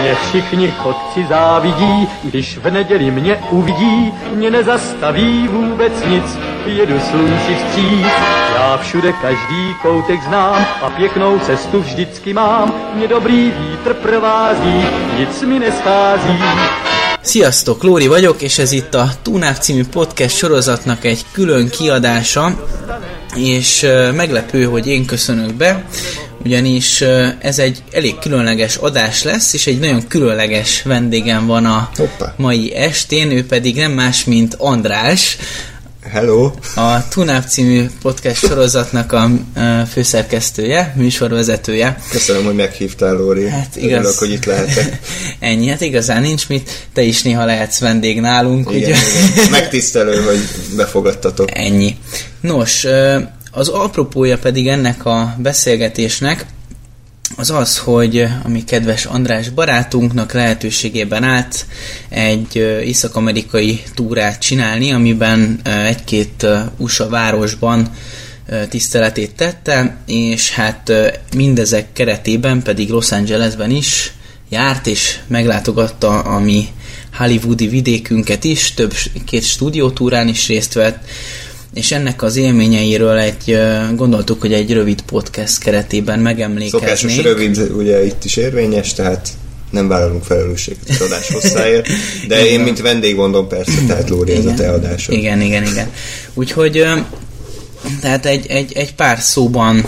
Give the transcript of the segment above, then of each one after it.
Mě všichni chodci závidí, když v neděli mě uvidí, mě nezastaví vůbec nic, jedu slunci vstříc. Já všude každý koutek znám a pěknou cestu vždycky mám, mě dobrý vítr provází, nic mi neschází. Sziasztok, Lóri vagyok, és ez itt a Túnák című podcast sorozatnak egy külön kiadása, és meglepő, hogy én köszönök be, ugyanis ez egy elég különleges adás lesz, és egy nagyon különleges vendégem van a Hoppá. mai estén, ő pedig nem más, mint András, Hello! a Tunap című podcast sorozatnak a főszerkesztője, műsorvezetője. Köszönöm, hogy meghívtál, Lóri. Hát igaz. Örülök, hogy itt lehetek. Ennyi, hát igazán nincs mit, te is néha lehetsz vendég nálunk. Igen, ugye? igen. Megtisztelő, hogy befogadtatok. Ennyi. Nos, az apropója pedig ennek a beszélgetésnek az az, hogy a mi kedves András barátunknak lehetőségében állt egy észak-amerikai túrát csinálni, amiben egy-két USA városban tiszteletét tette, és hát mindezek keretében pedig Los Angelesben is járt és meglátogatta a mi hollywoodi vidékünket is, több két stúdiótúrán is részt vett, és ennek az élményeiről egy, gondoltuk, hogy egy rövid podcast keretében megemlékeznénk. Szokásos rövid ugye itt is érvényes, tehát nem vállalunk felelősséget az adás hosszáért, de én, mint vendég mondom persze, tehát Lóri, ez a te adásod. Igen, igen, igen. Úgyhogy tehát egy, egy, egy pár szóban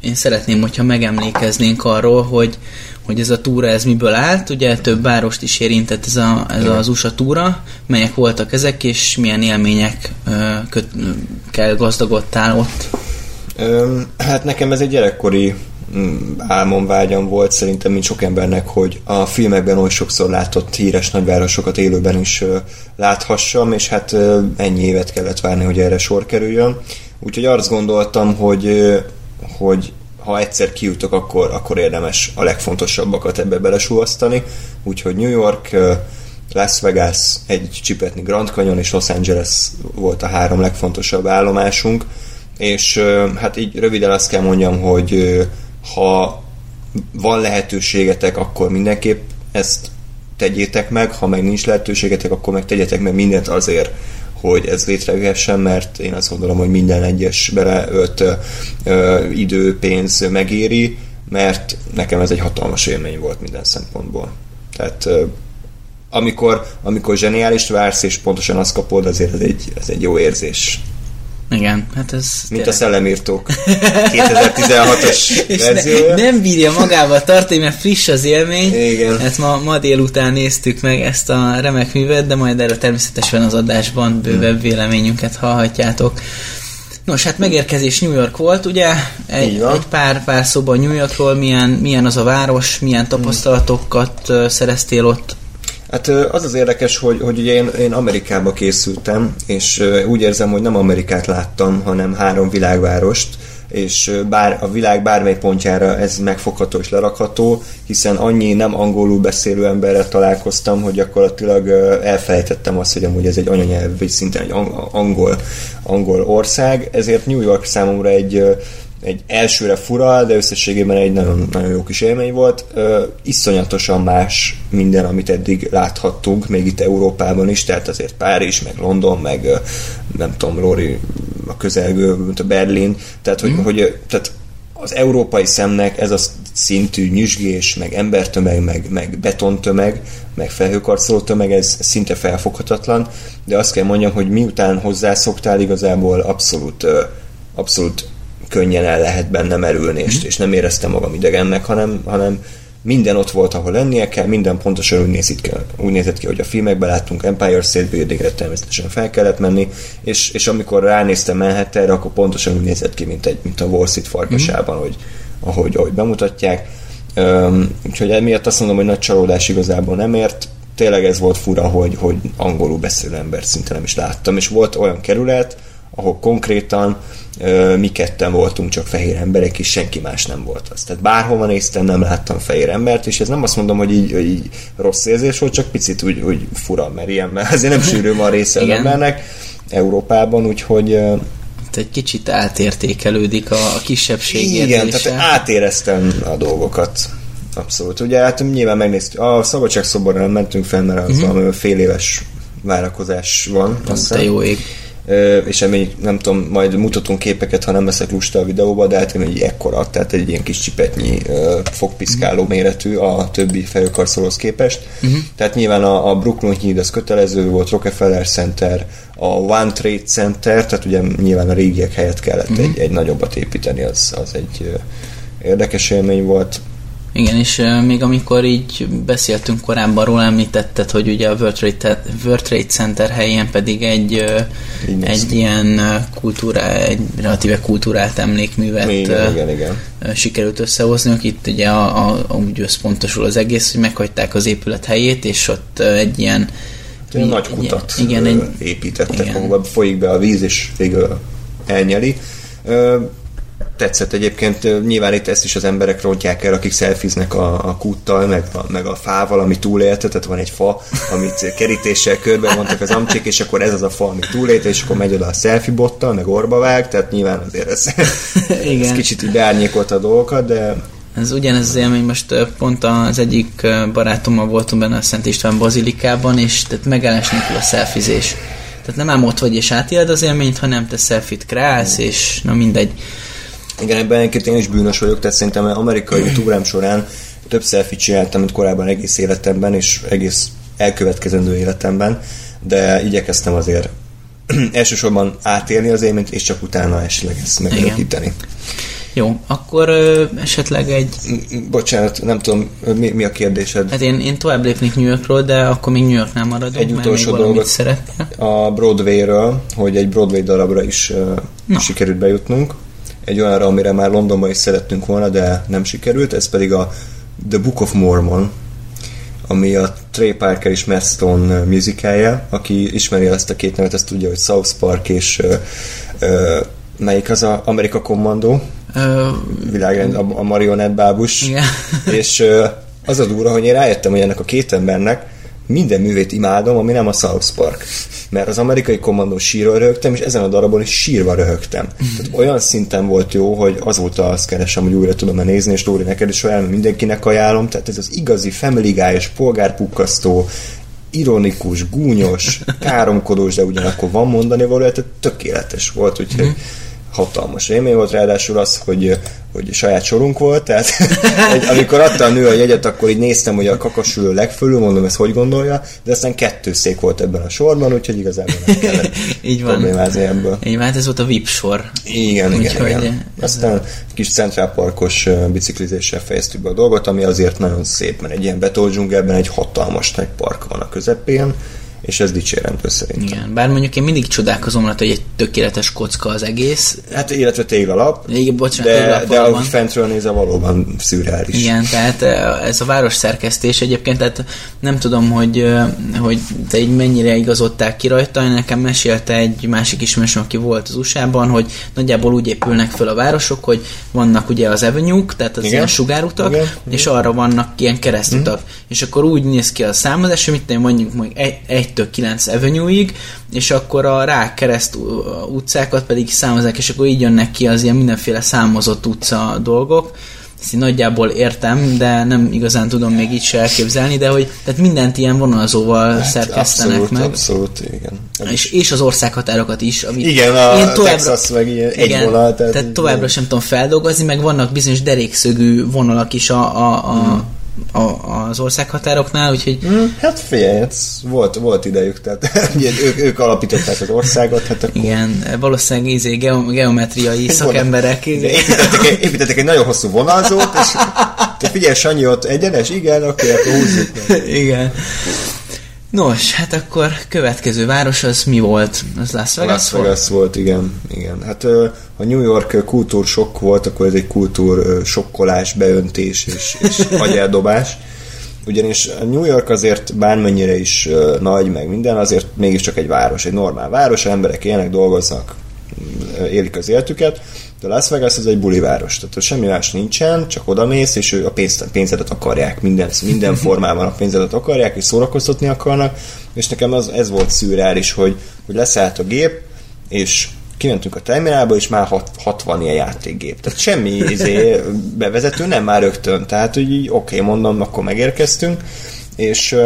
én szeretném, hogyha megemlékeznénk arról, hogy, hogy ez a túra ez miből állt, ugye több várost is érintett ez, a, ez az USA túra, melyek voltak ezek, és milyen élmények kell gazdagodtál ott? Hát nekem ez egy gyerekkori mm, álmom, vágyam volt szerintem, mint sok embernek, hogy a filmekben oly sokszor látott híres nagyvárosokat élőben is láthassam, és hát ennyi évet kellett várni, hogy erre sor kerüljön. Úgyhogy azt gondoltam, hogy, hogy ha egyszer kijutok, akkor, akkor érdemes a legfontosabbakat ebbe belesúvasztani. Úgyhogy New York, Las Vegas, egy csipetni Grand Canyon és Los Angeles volt a három legfontosabb állomásunk, és hát így röviden azt kell mondjam, hogy ha van lehetőségetek, akkor mindenképp ezt tegyétek meg, ha meg nincs lehetőségetek, akkor meg tegyetek meg mindent azért, hogy ez létrejöhessen, mert én azt gondolom, hogy minden egyes beleölt idő, pénz megéri, mert nekem ez egy hatalmas élmény volt minden szempontból. Tehát amikor, amikor zseniális vársz, és pontosan azt kapod, azért ez egy, ez egy jó érzés. Igen, hát ez... Mint tényleg. a szellemírtók 2016-os verziója. Ne, nem bírja magába tartani, mert friss az élmény. Igen. Hát ma, ma délután néztük meg ezt a remek művet, de majd erről természetesen az adásban bővebb véleményünket hallhatjátok. Nos, hát megérkezés New York volt, ugye? Egy, egy pár, pár szóban New Yorkról, milyen, milyen az a város, milyen tapasztalatokat hmm. szereztél ott? Hát az az érdekes, hogy, hogy ugye én, én Amerikába készültem, és úgy érzem, hogy nem Amerikát láttam, hanem három világvárost, és bár a világ bármely pontjára ez megfogható és lerakható, hiszen annyi nem angolul beszélő emberrel találkoztam, hogy gyakorlatilag elfelejtettem azt, hogy amúgy ez egy anyanyelv, vagy szintén egy angol, angol ország, ezért New York számomra egy egy elsőre fura, de összességében egy nagyon, nagyon jó kis élmény volt. Ö, iszonyatosan más minden, amit eddig láthattunk, még itt Európában is, tehát azért Párizs, meg London, meg nem tudom, Lori a közelgő, mint a Berlin, tehát hogy, mm. hogy tehát az európai szemnek ez a szintű nyüzsgés, meg embertömeg, meg, meg betontömeg, meg felhőkarcoló tömeg, ez szinte felfoghatatlan, de azt kell mondjam, hogy miután hozzászoktál, igazából abszolút, abszolút könnyen el lehet benne merülni, és, és nem éreztem magam idegennek, hanem, hanem minden ott volt, ahol lennie kell, minden pontosan úgy, nézett ki, úgy nézett ki, hogy a filmekben láttunk Empire State Buildingre természetesen fel kellett menni, és, és amikor ránéztem Manhattanre, akkor pontosan úgy nézett ki, mint, egy, mint a Wall Street farkasában, mm. hogy, ahogy, ahogy bemutatják. Um, úgyhogy emiatt azt mondom, hogy nagy csalódás igazából nem ért. Tényleg ez volt fura, hogy, hogy angolul beszélő ember szinte nem is láttam, és volt olyan kerület, ahol konkrétan mi ketten voltunk csak fehér emberek, és senki más nem volt az. Tehát bárhova néztem, nem láttam fehér embert, és ez nem azt mondom, hogy így, így rossz érzés volt, csak picit úgy, úgy fura, mert ilyen, mert azért nem sűrű a része az embernek Európában, úgyhogy itt egy kicsit átértékelődik a, a kisebbség Igen, tehát átéreztem a dolgokat. Abszolút. Ugye hát nyilván megnéztük, a szabadságszoborra nem mentünk fel, mert az uh-huh. fél éves várakozás van. azt Te jó ég. És emény, nem tudom, majd mutatunk képeket, ha nem veszek lusta a videóba, de hát egy ekkora, tehát egy ilyen kis csipetnyi fogpiszkáló méretű a többi felőkarszolóhoz képest. Uh-huh. Tehát nyilván a, a Brooklyn híd az kötelező volt, Rockefeller Center, a One Trade Center, tehát ugye nyilván a régiek helyett kellett uh-huh. egy, egy nagyobbat építeni, az, az egy érdekes élmény volt. Igen, és még amikor így beszéltünk korábban róla, említetted, hogy ugye a World Trade, World Trade Center helyén pedig egy, Így egy ilyen kultúrá, egy relatíve kultúrált emlékművet Igen, igen, igen. sikerült összehozni, itt ugye a, a, úgy összpontosul az egész, hogy meghagyták az épület helyét, és ott egy ilyen Egy nagy kutat igen, egy, építettek, igen. ahova folyik be a víz, és végül elnyeli. Tetszett egyébként, nyilván itt ezt is az emberek rontják el, akik szelfiznek a, a kúttal, meg a, meg a fával, ami túlélte, tehát van egy fa, amit kerítéssel körbe mondtak az amcsék, és akkor ez az a fa, ami túlélte, és akkor megy oda a selfie bottal, meg orba vág, tehát nyilván azért ez, ez Igen. kicsit így beárnyékolta a dolgokat, de Ez ugyanez az élmény, most pont az egyik barátommal voltunk benne a Szent István Bazilikában, és tehát megállás nélkül a szelfizés. Tehát nem ám ott vagy és átéled az élményt, hanem te selfit kreálsz, és na mindegy. Igen, ebben egyébként én is bűnös vagyok, tehát szerintem amerikai túrám során több selfie csináltam, mint korábban egész életemben, és egész elkövetkezendő életemben, de igyekeztem azért elsősorban átélni az élményt, és csak utána esetleg ezt megörökíteni. Jó, akkor ö, esetleg egy... Bocsánat, nem tudom, mi, mi a kérdésed? Hát én, én tovább lépnék New Yorkról, de akkor még New Yorknál maradok, Egy utolsó dolgot. szeretnél. a Broadway-ről, hogy egy Broadway darabra is Na. sikerült bejutnunk. Egy olyanra, amire már Londonban is szerettünk volna, de nem sikerült, ez pedig a The Book of Mormon, ami a Trey Parker és Matt Stone uh, musicalje. Aki ismeri azt a két nevet, azt tudja, hogy South Park és uh, uh, melyik az a Amerika Kommandó, Ö, világrend, a, a marionett bábus. Igen. És uh, az a durva, hogy én rájöttem, hogy ennek a két embernek minden művét imádom, ami nem a South Park. Mert az amerikai kommandó sírva röhögtem, és ezen a darabon is sírva röhögtem. Tehát olyan szinten volt jó, hogy azóta azt keresem, hogy újra tudom-e nézni, és Lóri, neked is olyan, mindenkinek ajánlom. Tehát ez az igazi family guy-os, polgárpukkasztó, ironikus, gúnyos, káromkodós, de ugyanakkor van mondani való, tehát tökéletes volt, úgyhogy Mhm. hatalmas élmény volt, ráadásul az, hogy, hogy saját sorunk volt, tehát egy, amikor adta a nő a jegyet, akkor így néztem, hogy a kakasülő legfölül, mondom, ezt hogy gondolja, de aztán kettő szék volt ebben a sorban, úgyhogy igazából nem kellett Így van. problémázni ebből. így van, hát ez volt a VIP sor. Igen, igen, Úgyhogy igen. ez- Aztán kis Central Parkos ö, biciklizéssel fejeztük be a dolgot, ami azért nagyon szép, mert egy ilyen betondzsungelben egy hatalmas nagy park van a közepén, és ez dicsérendő szerintem. Igen, bár mondjuk én mindig csodálkozom rajta, hogy egy tökéletes kocka az egész. Hát illetve téglalap, Igen, bocsánat, de, téglalap de ahogy fentről nézve valóban szürreális. Igen, tehát eh, ez a város szerkesztés egyébként, tehát nem tudom, hogy, eh, hogy te így mennyire igazodták ki rajta, nekem mesélte egy másik ismerősöm, aki volt az USA-ban, hogy nagyjából úgy épülnek föl a városok, hogy vannak ugye az avenue tehát az Igen. ilyen sugárutak, Igen. és arra vannak ilyen keresztutak. Mhm. És akkor úgy néz ki a számozás, hogy mit mondjuk mondjuk 1-től 9 avenue-ig, és akkor a rá kereszt utcákat pedig számozzák, és akkor így jönnek ki az ilyen mindenféle számozott utca dolgok. Ezt így nagyjából értem, de nem igazán tudom még így se elképzelni, de hogy tehát mindent ilyen vonalzóval hát, szerkesztenek abszolút, meg. Abszolút, igen. És, és az országhatárokat is. Amit Igen, a Texas meg ilyen egy igen, vonal, tehát Tehát továbbra sem tudom feldolgozni, meg vannak bizonyos derékszögű vonalak is a, a, a, a, az országhatároknál, úgyhogy Hmm, hát figyelj, ez volt, volt idejük, tehát ők, ők alapították az országot, hát akkor igen, valószínűleg izé, geo, geometriai szakemberek. Izé. építettek, egy, építettek egy nagyon hosszú vonalzót, és te figyelj, Sanyi, ott egyenes, igen, oké, akkor húzzuk meg. Igen. Nos, hát akkor következő város az mi volt? Az Las Vegas, Las Vegas volt, igen, igen. Hát ha New York kultúr sok volt, akkor ez egy kultúr sokkolás, beöntés és, és agyeldobás. Ugyanis a New York azért bármennyire is nagy, meg minden, azért mégiscsak egy város, egy normál város, emberek élnek, dolgoznak, élik az életüket, de Las Vegas az egy buliváros, tehát semmi más nincsen, csak odamész, és ő a pénzt, pénzedet akarják, minden, minden formában a pénzedet akarják, és szórakoztatni akarnak, és nekem az, ez volt szürreális, hogy, hogy leszállt a gép, és kimentünk a terminálba, és már hat, 60 ilyen játékgép. Tehát semmi izé, bevezető, nem már rögtön. Tehát, hogy így oké, okay, mondom, akkor megérkeztünk, és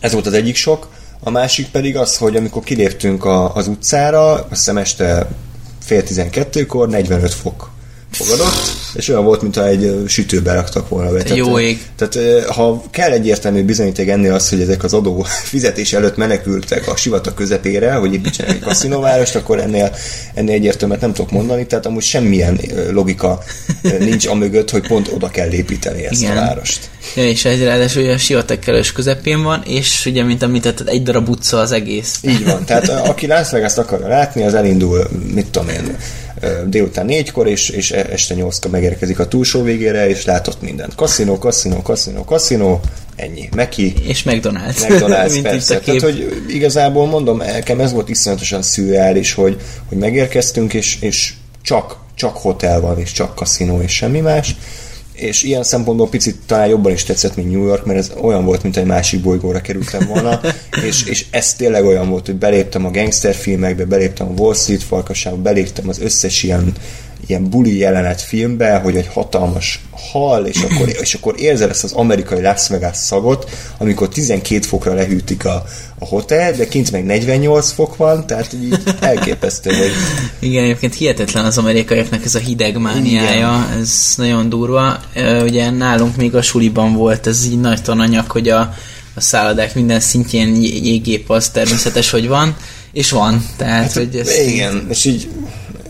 ez volt az egyik sok. A másik pedig az, hogy amikor kiléptünk a, az utcára, azt hiszem este fél tizenkettőkor, 45 fok fogadott, és olyan volt, mintha egy sütőbe raktak volna be. Tehát, Jó ég. Tehát ha kell egyértelmű bizonyíték ennél az, hogy ezek az adó fizetés előtt menekültek a sivatag közepére, hogy építsenek egy kaszinóvárost, akkor ennél, ennél egyértelműen nem tudok mondani, tehát amúgy semmilyen logika nincs a mögött, hogy pont oda kell építeni ezt Igen. a várost. Ja, és egy ráadásul a sivatag kellős közepén van, és ugye, mint említetted, egy darab utca az egész. Így van, tehát aki Las Vegas-t akarja látni, az elindul, mit tudom én, délután négykor, és, és e- este nyolckor megérkezik a túlsó végére, és látott mindent. Kaszinó, kaszinó, kaszinó, kaszinó, ennyi. Meki. És McDonald's. McDonald's, persze. Tehát, hogy igazából mondom, nekem ez volt iszonyatosan szürreális, hogy, hogy megérkeztünk, és, és csak, csak hotel van, és csak kaszinó, és semmi más és ilyen szempontból picit talán jobban is tetszett, mint New York, mert ez olyan volt, mint egy másik bolygóra kerültem volna, és, és ez tényleg olyan volt, hogy beléptem a gangster filmekbe, beléptem a Wall Street farkasába, beléptem az összes ilyen ilyen buli jelenet filmbe, hogy egy hatalmas hal, és akkor, és akkor érzel ezt az amerikai Las Vegas szagot, amikor 12 fokra lehűtik a, a hotel, de kint meg 48 fok van, tehát így elképesztő, hogy... Igen, egyébként hihetetlen az amerikaiaknak ez a hideg mániája, Igen. ez nagyon durva. Ugye nálunk még a suliban volt ez így nagy tananyag, hogy a, a szállodák minden szintjén jégép az természetes, hogy van, és van. Tehát, hát, hogy ez igen, és így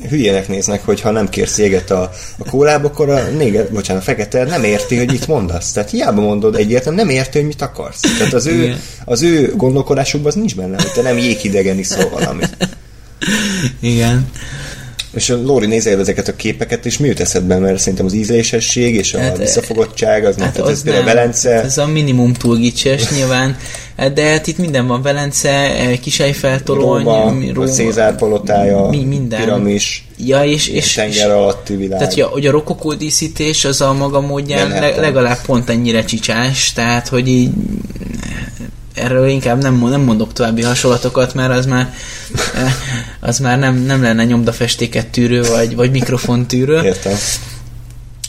hülyének néznek, hogy ha nem kérsz jéget a, a kólába, akkor a néger, bocsánat, a fekete nem érti, hogy mit mondasz. Tehát hiába mondod egyértelműen, nem érti, hogy mit akarsz. Tehát az ő, az ő gondolkodásukban az nincs benne, hogy te nem jéghidegen iszol valamit. Igen. És Lóri nézi ezeket a képeket, és mi jut eszedbe, mert szerintem az ízlésesség és a hát, visszafogottság, az, hát nem, az ez nem. Velence. Ez a minimum túl gicses nyilván, de hát itt minden van, Velence, Kisejfeltorony, Róma, Róma, Cézár palotája, mi, minden. piramis, ja, és, és, tenger alatti világ. Tehát, ja, hogy a rokokó díszítés az a maga módján le, legalább pont ennyire csicsás, tehát, hogy így erről inkább nem, nem mondok további hasonlatokat, mert az már, eh, az már nem, nem lenne nyomdafestéket tűrő, vagy, vagy mikrofon tűrő. Értem.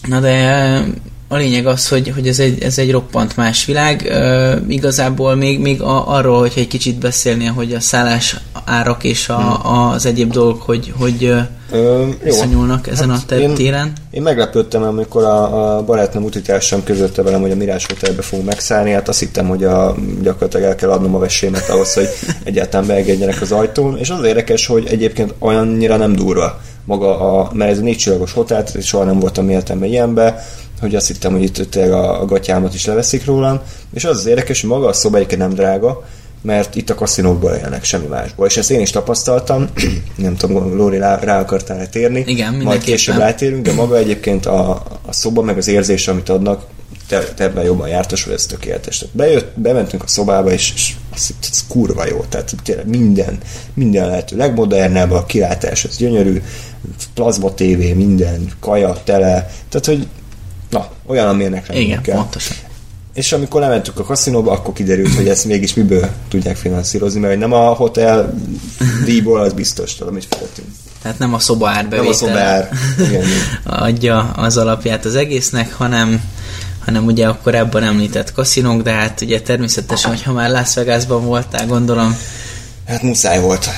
Na de a lényeg az, hogy, hogy ez, egy, ez egy roppant más világ. E, igazából még, még a, arról, hogy egy kicsit beszélnél, hogy a szállás árak és a, hmm. az egyéb dolgok, hogy, hogy Ö, viszonyulnak ezen hát a téren. Én, én meglepődtem, amikor a, a barátnőm utitársam közölte velem, hogy a Mirás Hotelbe fogunk megszállni, hát azt hittem, hogy a, gyakorlatilag el kell adnom a vesémet ahhoz, hogy egyáltalán beengedjenek az ajtón, és az érdekes, hogy egyébként olyannyira nem durva maga a, mert ez a négy csillagos hotel, soha nem voltam életemben ilyenbe, hogy azt hittem, hogy itt a, a gatyámat is leveszik rólam, és az az érdekes, hogy maga a szoba nem drága, mert itt a kaszinókból élnek, semmi másból. És ezt én is tapasztaltam, nem tudom, Lóri rá, rá akartál térni, Igen, majd később rátérünk, de maga egyébként a, a szoba, meg az érzés, amit adnak, te, te ebben jobban jártas, hogy ez tökéletes. Tehát bejött, bementünk a szobába, és, és ez, ez kurva jó. Tehát tényleg minden, minden lehető legmodernebb, a kilátás, ez gyönyörű, plazma tévé, minden, kaja, tele, tehát hogy na, olyan, amilyenek lennünk Igen, kell. pontosan. És amikor lementünk a kaszinóba, akkor kiderült, hogy ezt mégis miből tudják finanszírozni, mert nem a hotel díjból, az biztos, tudom, hogy fizetünk. Tehát nem a szoba árbevétel nem a szoba ár. Igen, adja az alapját az egésznek, hanem hanem ugye a korábban említett kaszinók, de hát ugye természetesen, hogyha már Las Vegasban voltál, gondolom. Hát muszáj volt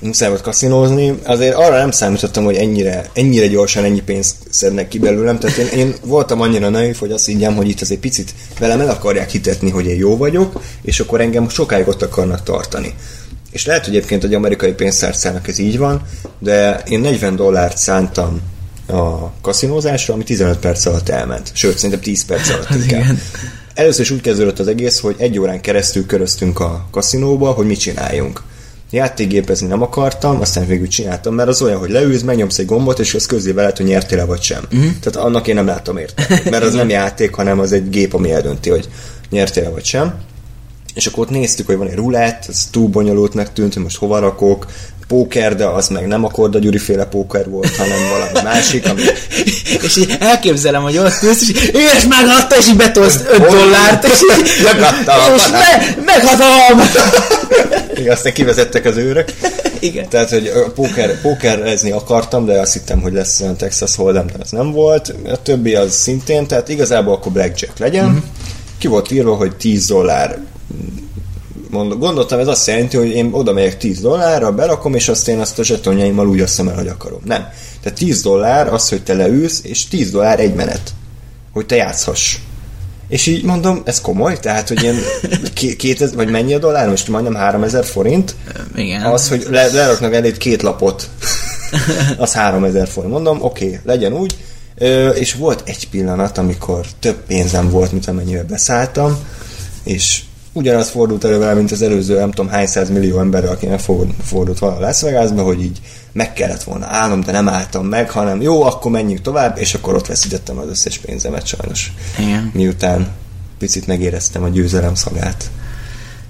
muszáj volt kaszinózni. Azért arra nem számítottam, hogy ennyire, ennyire gyorsan ennyi pénzt szednek ki belőlem. Tehát én, én voltam annyira naív, hogy azt higgyem, hogy itt azért picit velem el akarják hitetni, hogy én jó vagyok, és akkor engem sokáig ott akarnak tartani. És lehet, hogy egyébként egy amerikai pénztárcának ez így van, de én 40 dollárt szántam a kaszinózásra, ami 15 perc alatt elment. Sőt, szerintem 10 perc alatt inkább. Először is úgy kezdődött az egész, hogy egy órán keresztül köröztünk a kaszinóba, hogy mit csináljunk játékgépezni nem akartam, aztán végül csináltam, mert az olyan, hogy leülsz, megnyomsz egy gombot, és az közé veled, hogy nyertél-e vagy sem. Uh-huh. Tehát annak én nem látom érte. Mert az nem játék, hanem az egy gép, ami eldönti, hogy nyertél-e vagy sem. És akkor ott néztük, hogy van egy rulett, ez túl bonyolultnak tűnt, hogy most hova rakok, póker, de az meg nem a Korda Gyuri féle póker volt, hanem valami másik, ami... és így elképzelem, hogy ott ülsz, és és megadta, és így betolsz 5 dollárt, és megadta, és me, meghatom! Igen, aztán kivezettek az őrök. Igen. Tehát, hogy póker, pókerezni akartam, de azt hittem, hogy lesz olyan Texas Hold'em, de ez nem volt. A többi az szintén, tehát igazából akkor Blackjack legyen. Mhm. Mm-hmm. Ki volt írva, hogy 10 dollár Mondom, gondoltam, ez azt jelenti, hogy én oda megyek 10 dollárra, berakom, és azt én azt a zsetonjaimmal úgy osztom el, hogy akarom. Nem. Tehát 10 dollár az, hogy te leülsz, és 10 dollár egy menet. Hogy te játszhass. És így mondom, ez komoly? Tehát, hogy ilyen ké- 2000, vagy mennyi a dollár? Most majdnem 3000 forint. Igen. Az, hogy le, leraknak eléd két lapot, az 3000 forint. Mondom, oké, okay, legyen úgy. Ö, és volt egy pillanat, amikor több pénzem volt, mint amennyivel beszálltam, és ugyanaz fordult elő vele, mint az előző, nem tudom hány millió emberre, aki megfordult volna Las Vegasba, hogy így meg kellett volna állnom, de nem álltam meg, hanem jó, akkor menjünk tovább, és akkor ott veszítettem az összes pénzemet sajnos. Igen. Miután picit megéreztem a győzelem szagát.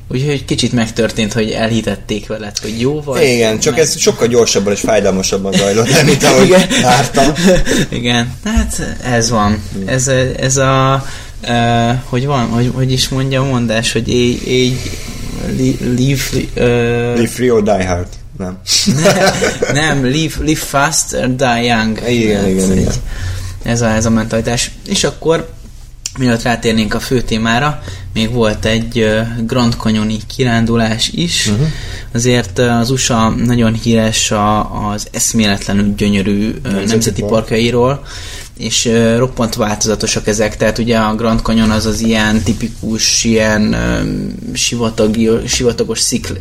Úgyhogy kicsit megtörtént, hogy elhitették veled, hogy jó vagy. Igen, csak meg- ez sokkal gyorsabban és fájdalmasabban zajlott el, mint ahogy Igen. vártam. Igen, hát ez van. Ez, ez a, uh, hogy van, hogy, hogy is mondja a mondás, hogy éj, éj, li- leave, uh, Live free or die hard. Nem. nem, live, live fast or die young. Igen, Hát, igen, igen. Ez a, ez a mentalitás. És akkor, mielőtt rátérnénk a fő témára, még volt egy Grand Canyoni kirándulás is. Uh-huh. Azért az USA nagyon híres a, az eszméletlenül gyönyörű nemzeti, nemzeti park. parkjairól, és uh, roppant változatosak ezek, tehát ugye a Grand Canyon az az ilyen tipikus, ilyen uh, sivatagi, sivatagos szikl,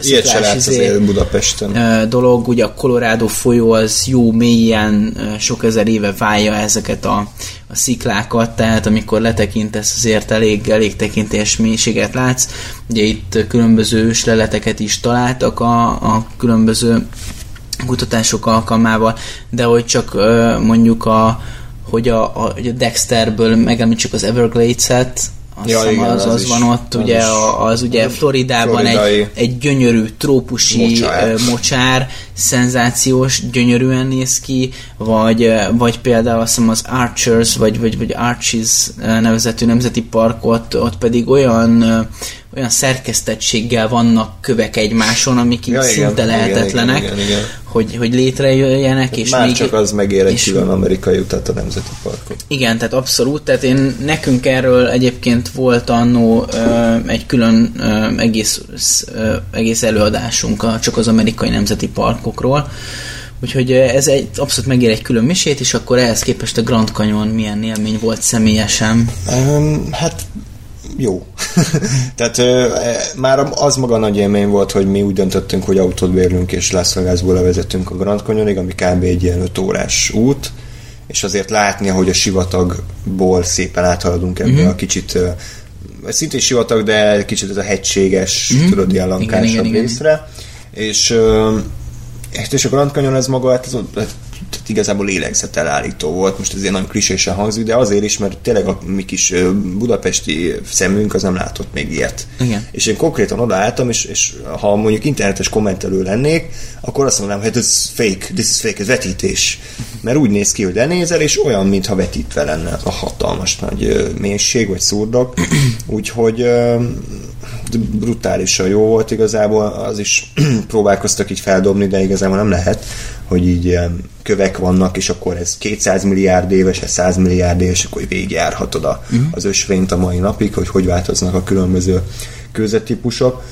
Ilyet se látsz izé, Budapesten. ö, dolog, ugye a Colorado folyó az jó mélyen sok ezer éve válja ezeket a, a sziklákat, tehát amikor letekintesz azért elég, elég tekintés mélységet látsz. Ugye itt különböző ősleleteket is találtak a, a különböző kutatások alkalmával, de hogy csak mondjuk a hogy a, a, a Dexterből megemlítsük az Everglades-et, azt Ja, igen, az, az az, van ott, az ugye is. a- az ugye Floridában Floridai. egy, egy gyönyörű trópusi Mocsár. mocsár. szenzációs, gyönyörűen néz ki, vagy, vagy például azt hiszem az Archers, vagy, vagy, vagy Arches ö, nevezetű nemzeti park, ott, pedig olyan olyan szerkesztettséggel vannak kövek egymáson, amik így Ja, igen, szinte igen, lehetetlenek, igen, igen, igen. Hogy, hogy létrejöjjenek, és Már még csak az megér egy külön amerikai utat a Nemzeti Parkot. igen, tehát abszolút, tehát én nekünk erről egyébként volt annó egy külön ö, egész, ö, egész előadásunk a, csak az amerikai nemzeti parkokról, úgyhogy ez egy, abszolút megér egy külön misét, és akkor ehhez képest a Grand Canyon milyen élmény volt személyesen. Um, hát jó. Tehát ö, e, már az maga nagy élmény volt, hogy mi úgy döntöttünk, hogy autót bérlünk, és Las Vegasból levezetünk a Grand Canyonig, ami kb. egy ilyen 5 órás út, és azért látni, hogy a sivatagból szépen áthaladunk ebbe Mhm. a kicsit ö, szintén sivatag, de kicsit ez a hegységes, Mhm. tudod, ilyen Igen, lankásabb igen, igen. részre. És, ö, és a Grand Canyon ez maga, hát ez tehát igazából lélegzetelállító volt, most ez ilyen nagyon klisésen hangzik, de azért is, mert tényleg a mi kis budapesti szemünk az nem látott még ilyet. Igen. És én konkrétan odaálltam, és, és ha mondjuk internetes kommentelő lennék, akkor azt mondanám, hogy ez fake, this is fake, ez vetítés. Mert úgy néz ki, hogy lenézel, és olyan, mintha vetítve lenne a hatalmas nagy mélység, vagy szurdok. Úgyhogy brutálisan jó volt igazából, az is próbálkoztak így feldobni, de igazából nem lehet, hogy így ilyen kövek vannak, és akkor ez 200 milliárd éves, ez 100 milliárd éves, akkor így végigjárhatod a, az ösvényt a mai napig, hogy hogy változnak a különböző kőzettípusok.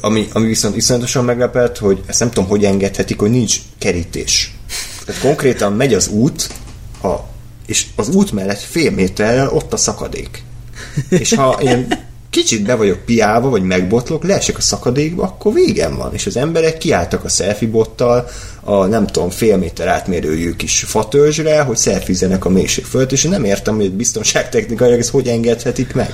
Ami, ami viszont iszonyatosan meglepett, hogy ezt nem tudom, hogy engedhetik, hogy nincs kerítés. Tehát konkrétan megy az út, a, és az út mellett fél méterrel ott a szakadék. És ha én kicsit be vagyok piálva, vagy megbotlok, leesek a szakadékba, akkor végem van. És az emberek kiálltak a selfie bottal a nem tudom, fél méter átmérőjű kis fatörzsre, hogy szelfizzenek a mélység fölött, és én nem értem, hogy biztonságtechnikailag ezt hogy engedhetik meg.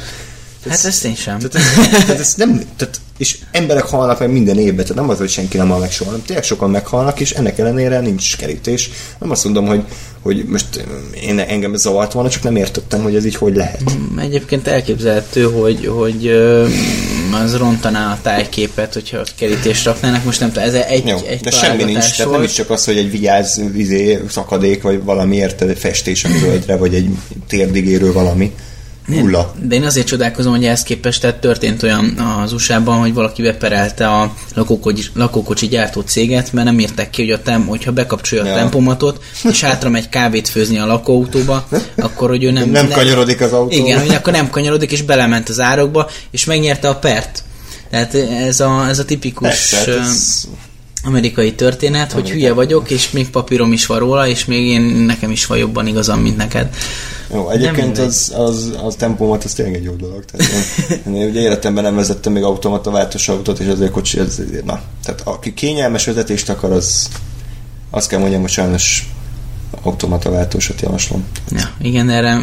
Hát ezt én sem. Tehát, tehát ez nem, tehát, és emberek halnak meg minden évben, tehát nem az, hogy senki nem hal meg soha, hanem tényleg sokan meghalnak, és ennek ellenére nincs kerítés. Nem azt mondom, hogy, hogy most én engem ez zavart volna, csak nem értettem, hogy ez így hogy lehet. Egyébként elképzelhető, hogy, hogy ö, az rontaná a tájképet, hogyha ott kerítést raknának. Most nem tudom, ez egy, Jó, egy de semmi nincs, tehát nem is csak az, hogy egy vigyáz vizé, szakadék, vagy valami érted, egy festés a földre, vagy egy térdigérő valami. Nulla. De én azért csodálkozom, hogy ehhez képest tehát történt olyan az USA-ban, hogy valaki beperelte a lakókocsi, lakókocsi gyártó céget, mert nem írták ki, hogy a tem, hogyha bekapcsolja ja. a tempomatot, és hátra megy kávét főzni a lakóautóba, akkor hogy ő nem... Nem kanyarodik az autó. Igen, hogy akkor nem kanyarodik, és belement az árokba, és megnyerte a pert. Tehát ez a, ez a tipikus... Persze, ez amerikai történet, hogy hülye vagyok, és még papírom is van róla, és még én nekem is van jobban igazam, mint neked. Jó, egyébként az, az, az tempomat az tényleg egy jó dolog. Tehát én, én ugye életemben nem vezettem még automata váltós autót, és azért kocsi, ez, na, tehát aki kényelmes vezetést akar, az azt kell mondjam, hogy sajnos automata váltósat javaslom. Ja, igen, erre,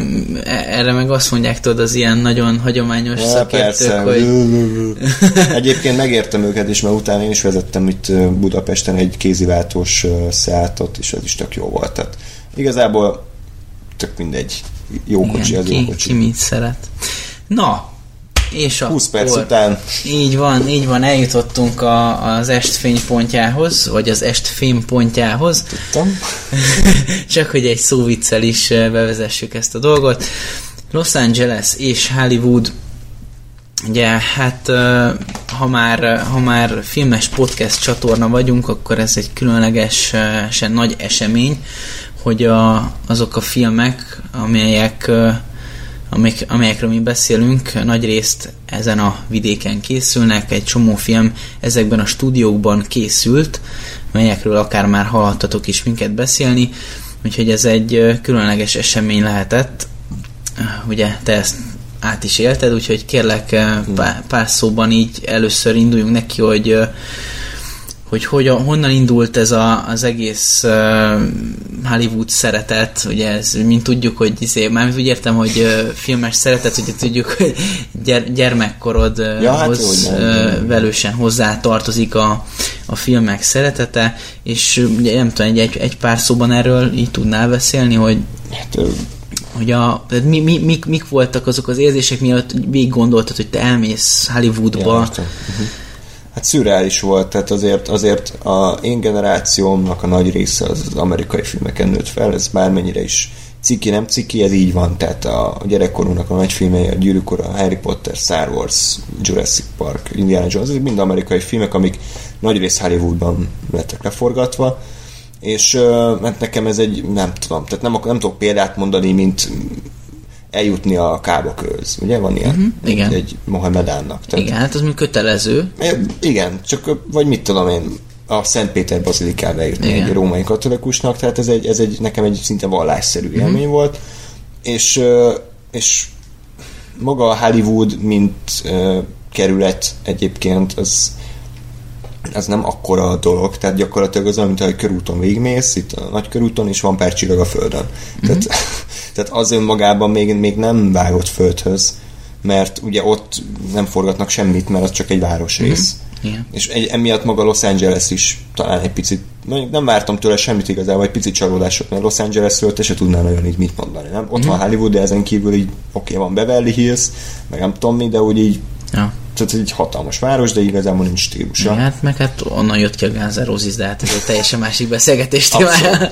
erre meg azt mondják, tudod, az ilyen nagyon hagyományos ja, szakértők, persze. hogy... Egyébként megértem őket is, mert utána én is vezettem itt Budapesten egy kéziváltós szálltot, és ez is tök jó volt. Tehát igazából tök mindegy. Jó igen, kocsi, az ki, jó kocsi. Ki mit szeret. Na, és a 20 perc után. Így van, így van, eljutottunk a, az estfénypontjához, vagy az estfénypontjához. Tudtam. Csak hogy egy szóviccel is bevezessük ezt a dolgot. Los Angeles és Hollywood Ugye, hát ha már, ha már filmes podcast csatorna vagyunk, akkor ez egy különlegesen nagy esemény, hogy a, azok a filmek, amelyek amelyek, amelyekről mi beszélünk, nagy részt ezen a vidéken készülnek, egy csomó film ezekben a stúdiókban készült, melyekről akár már hallhattatok is minket beszélni, úgyhogy ez egy különleges esemény lehetett. Ugye te ezt át is élted, úgyhogy kérlek pár, pár szóban így először induljunk neki, hogy hogy, hogy honnan indult ez a, az egész uh, Hollywood szeretet, ugye ez, mint tudjuk, hogy izé, már úgy értem, hogy uh, filmes szeretet, ugye tudjuk, hogy gyere, gyermekkorodhoz ja, hát uh, velősen hozzá tartozik a, a filmek szeretete, és ugye nem tudom, egy, egy, egy pár szóban erről így tudnál beszélni, hogy hát, hogy a, tehát mi, mi, mik, mik voltak azok az érzések, miatt végig gondoltad, hogy te elmész Hollywoodba, ja, uh-huh hát szürreális volt, tehát azért, azért a én generációmnak a nagy része az, az amerikai filmeken nőtt fel, ez bármennyire is ciki, nem ciki, ez így van, tehát a gyerekkorunknak a nagy filmei, a Gyűrűk a Harry Potter, Star Wars, Jurassic Park, Indiana Jones, ezek mind amerikai filmek, amik nagy rész Hollywoodban lettek leforgatva, és mert nekem ez egy, nem tudom, tehát nem, nem tudok példát mondani, mint eljutni a kábakőz. Ugye van ilyen? Uh-huh, igen. Egy Mohamedánnak. Tehát, igen, hát az mi kötelező. Igen, csak vagy mit tudom én, a Szent Péter bazilikába igen. egy római katolikusnak, tehát ez, egy, ez egy, nekem egy szinte vallásszerű uh-huh. élmény volt, és, és maga a Hollywood, mint uh, kerület egyébként, az, az nem akkora a dolog, tehát gyakorlatilag az olyan, mint hogy körúton végmész, itt a nagy körúton, és van pár csillag a földön. Uh-huh. Tehát tehát az önmagában még, még nem vágott földhöz, mert ugye ott nem forgatnak semmit, mert az csak egy városrész. Mm-hmm. Yeah. És egy, emiatt maga Los Angeles is talán egy picit, nem vártam tőle semmit igazából, egy picit csalódásot, mert Los Angelesről te se tudnál nagyon így mit mondani, nem? Ott mm-hmm. van Hollywood, de ezen kívül így, oké, okay, van Beverly Hills, meg nem tudom mi, de úgy így ja tehát egy hatalmas város, de igazából nincs stílusa. Hát meg hát onnan jött ki a Guns de hát ez egy teljesen másik beszélgetés témája.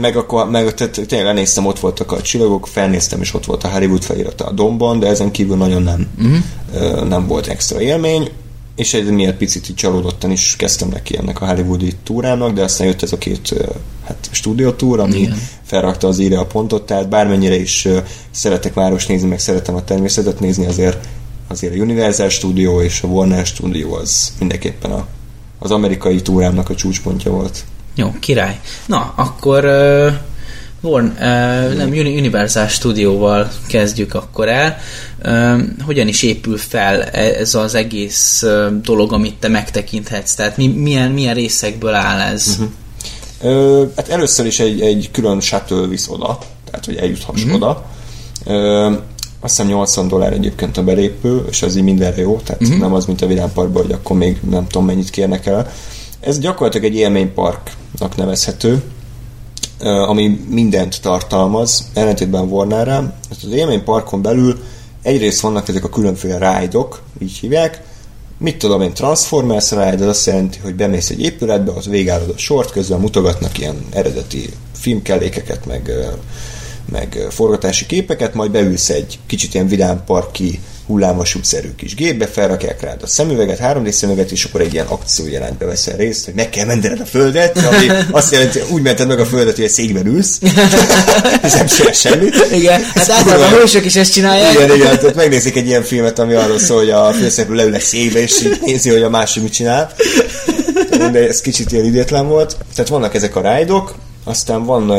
Meg akkor, meg tehát tényleg lenéztem, ott voltak a csillagok, felnéztem, és ott volt a Hollywood felirata a domban, de ezen kívül nagyon nem, uh-huh. nem volt extra élmény, és egy miért picit így csalódottan is kezdtem neki ennek a hollywoodi túrának, de aztán jött ez a két hát, stúdiótúr, ami Igen. felrakta az írja a pontot, tehát bármennyire is szeretek város nézni, meg szeretem a természetet nézni, azért azért a Universal Studio és a Warner Studio az mindenképpen a, az amerikai túrámnak a csúcspontja volt. Jó, király. Na, akkor uh, Warn, uh, nem, Universal Studio-val kezdjük akkor el. Uh, hogyan is épül fel ez az egész uh, dolog, amit te megtekinthetsz? Tehát mi, milyen, milyen részekből áll ez? Uh-huh. Uh, hát először is egy, egy külön shuttle visz oda, tehát hogy eljuthass uh-huh. oda. Uh, azt hiszem 80 dollár egyébként a belépő, és az így mindenre jó, tehát uh-huh. nem az, mint a vidámparkban, hogy akkor még nem tudom mennyit kérnek el. Ez gyakorlatilag egy élményparknak nevezhető, ami mindent tartalmaz, ellentétben Warnerrel. Az élményparkon belül egyrészt vannak ezek a különféle rájdok, így hívják, mit tudom én, Transformers ride, az azt jelenti, hogy bemész egy épületbe, ott végállod a sort, közben mutogatnak ilyen eredeti filmkellékeket, meg meg forgatási képeket, majd beülsz egy kicsit ilyen vidámparki hullámvasútszerű kis gépbe, felrakják rád a szemüveget, 3D szemüveget, és akkor egy ilyen akciójelentbe veszel részt, hogy meg kell mentened a földet, ami azt jelenti, hogy úgy mented meg a földet, hogy egy székben ülsz, és nem csinál semmit. Igen, hát általában a hősök is ezt csinálják. Igen, igen, tehát megnézik egy ilyen filmet, ami arról szól, hogy a főszereplő leül egy székbe, és így nézi, hogy a másik mit csinál. De ez kicsit ilyen idétlen volt. Tehát vannak ezek a rájdok, aztán van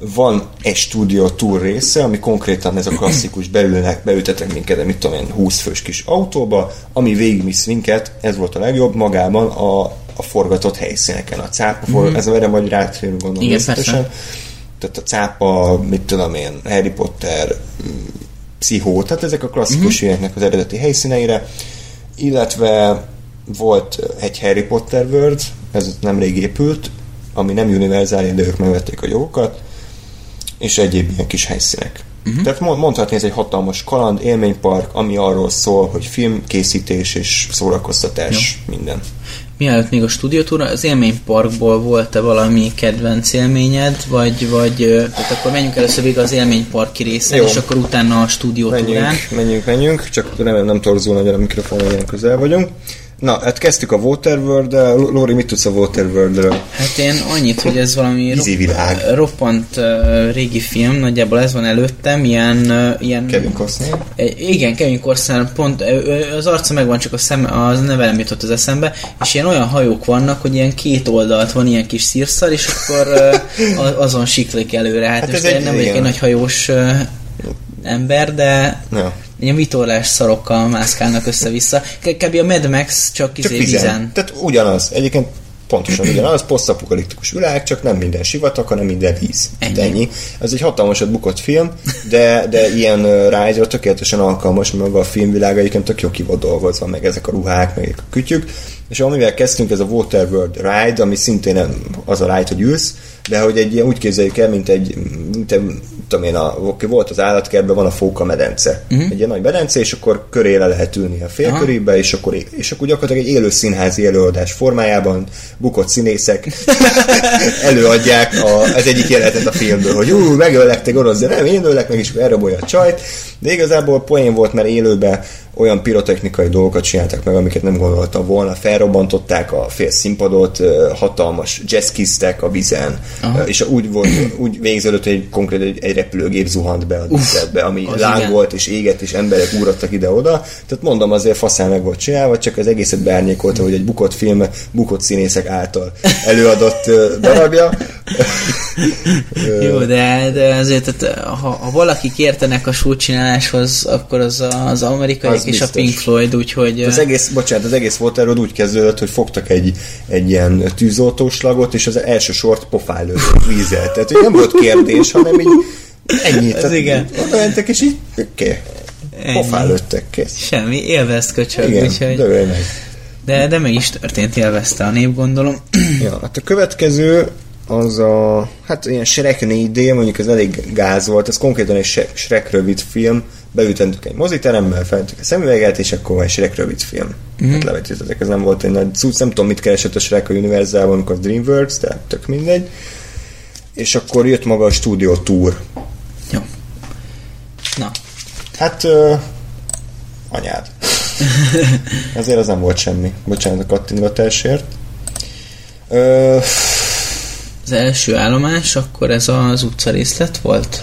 van egy stúdió túl része, ami konkrétan ez a klasszikus beülnek, beültetek minket, de mit tudom én, 20 fős kis autóba, ami végigvisz minket, ez volt a legjobb, magában a, a forgatott helyszíneken. A cápa, mm. ez erre majd rátérünk gondolom Igen. Tehát a cápa, mit tudom én, Harry Potter, pszichó, tehát ezek a klasszikus mm-hmm. az eredeti helyszíneire, illetve volt egy Harry Potter World, ez nemrég épült, ami nem univerzális, de ők megvették a jogokat, és egyéb ilyen kis helyszínek. Uh-huh. Tehát mond- mondhatni, ez egy hatalmas kaland, élménypark, ami arról szól, hogy filmkészítés és szórakoztatás, minden. Mielőtt még a stúdiótúra, az élményparkból volt-e valami kedvenc élményed, vagy, vagy tehát akkor menjünk először végig az élményparki részen, Jó. és akkor utána a stúdiótúrán. Menjünk, menjünk, menjünk, csak remélem nem torzul nagyon a mikrofon, ilyen közel vagyunk. Na, hát kezdtük a Waterworld-del. Lóri, mit tudsz a Waterworld-ről? Hát én annyit, hogy ez valami Vízi világ. roppant uh, régi film, nagyjából ez van előttem, ilyen... Uh, ilyen Kevin Costner. Egy- Igen, Kevin Costner, pont az arca megvan, csak a szem, az neve nem jutott az eszembe, és ilyen olyan hajók vannak, hogy ilyen két oldalt van ilyen kis szírszal, és akkor azon siklik előre. Hát, Hát ez egy- nem vagyok igen. egy nagy hajós ember, de Ja. Ilyen vitorlás szarokkal mászkálnak össze-vissza. Kb. a Mad Max csak, Csak izé vizen. Tehát ugyanaz. Egyébként pontosan ugyanaz, posztapokaliptikus világ, csak nem minden sivatag, hanem minden víz. Ennyi. Ennyi. Ez egy hatalmasat bukott film, de, de ilyen ride tökéletesen alkalmas, maga a filmvilág egyébként tök jó ki volt dolgozva, meg ezek a ruhák, meg a kütyük. És amivel kezdtünk, ez a Waterworld Ride, ami szintén nem az a ride, hogy ülsz, de hogy egy ilyen úgy képzeljük el, mint egy, mint egy tudom én, a, volt az állatkertben, van a fóka medence. Uh-huh. Egy ilyen nagy medence, és akkor köré le lehet ülni a félkörébe, és akkor, és akkor gyakorlatilag egy élő színházi előadás formájában bukott színészek előadják a, az egyik jelenetet a filmből, hogy ú, megöllek te gonosz, de nem, én öllek meg, és elrabolja a csajt, de igazából poén volt, mert élőben olyan pirotechnikai dolgokat csináltak meg, amiket nem gondoltam volna. Felrobbantották a fél színpadot, hatalmas jazzkiztek a vizen, Aha. és úgy volt, úgy végződött, hogy egy konkrét egy, egy repülőgép zuhant be a díszletbe, ami az láng igen. és égett, és emberek úrottak ide-oda. Tehát mondom, azért faszán meg volt csinálva, csak az egészet beárnyékolta, hogy egy bukott film, bukott színészek által előadott darabja. Jó, de, de azért, tehát, ha, ha valakik értenek a súlycsináláshoz, akkor az a, az amerikaiak Az és a biztos. Pink Floyd, úgyhogy... Az egész, bocsánat, az egész Waterworld úgy kezdődött, hogy fogtak egy, egy ilyen tűzoltóslagot, és az első sort pofán lőttek vízzel. Tehát hogy nem volt kérdés, hanem így ennyi. Ez igen. Oda mentek, és így oké. Ennyi. Pofán lőttek, kész. Semmi, élvezt köcsög, Igen, úgyhogy... meg. De, de meg is történt, élvezte a nép, gondolom. Ja, hát a következő az a, hát ilyen Shrek 4D, mondjuk ez elég gáz volt, ez konkrétan egy Shrek rövid film, beültentük egy moziterembe, feltük a szemüveget, és akkor egy Shrek rövid film. Mm-hmm. Hát levetítettek, ez nem volt egy nagy cucc, nem tudom, mit keresett a Shrek a Universalban, amikor a DreamWorks, de tök mindegy. És akkor jött maga a Studio Tour. Jó. Na, Hát, uh, anyád. Ezért az nem volt semmi. Bocsánat a kattingatásért. Ö, az első állomás, akkor ez az utca részlet volt?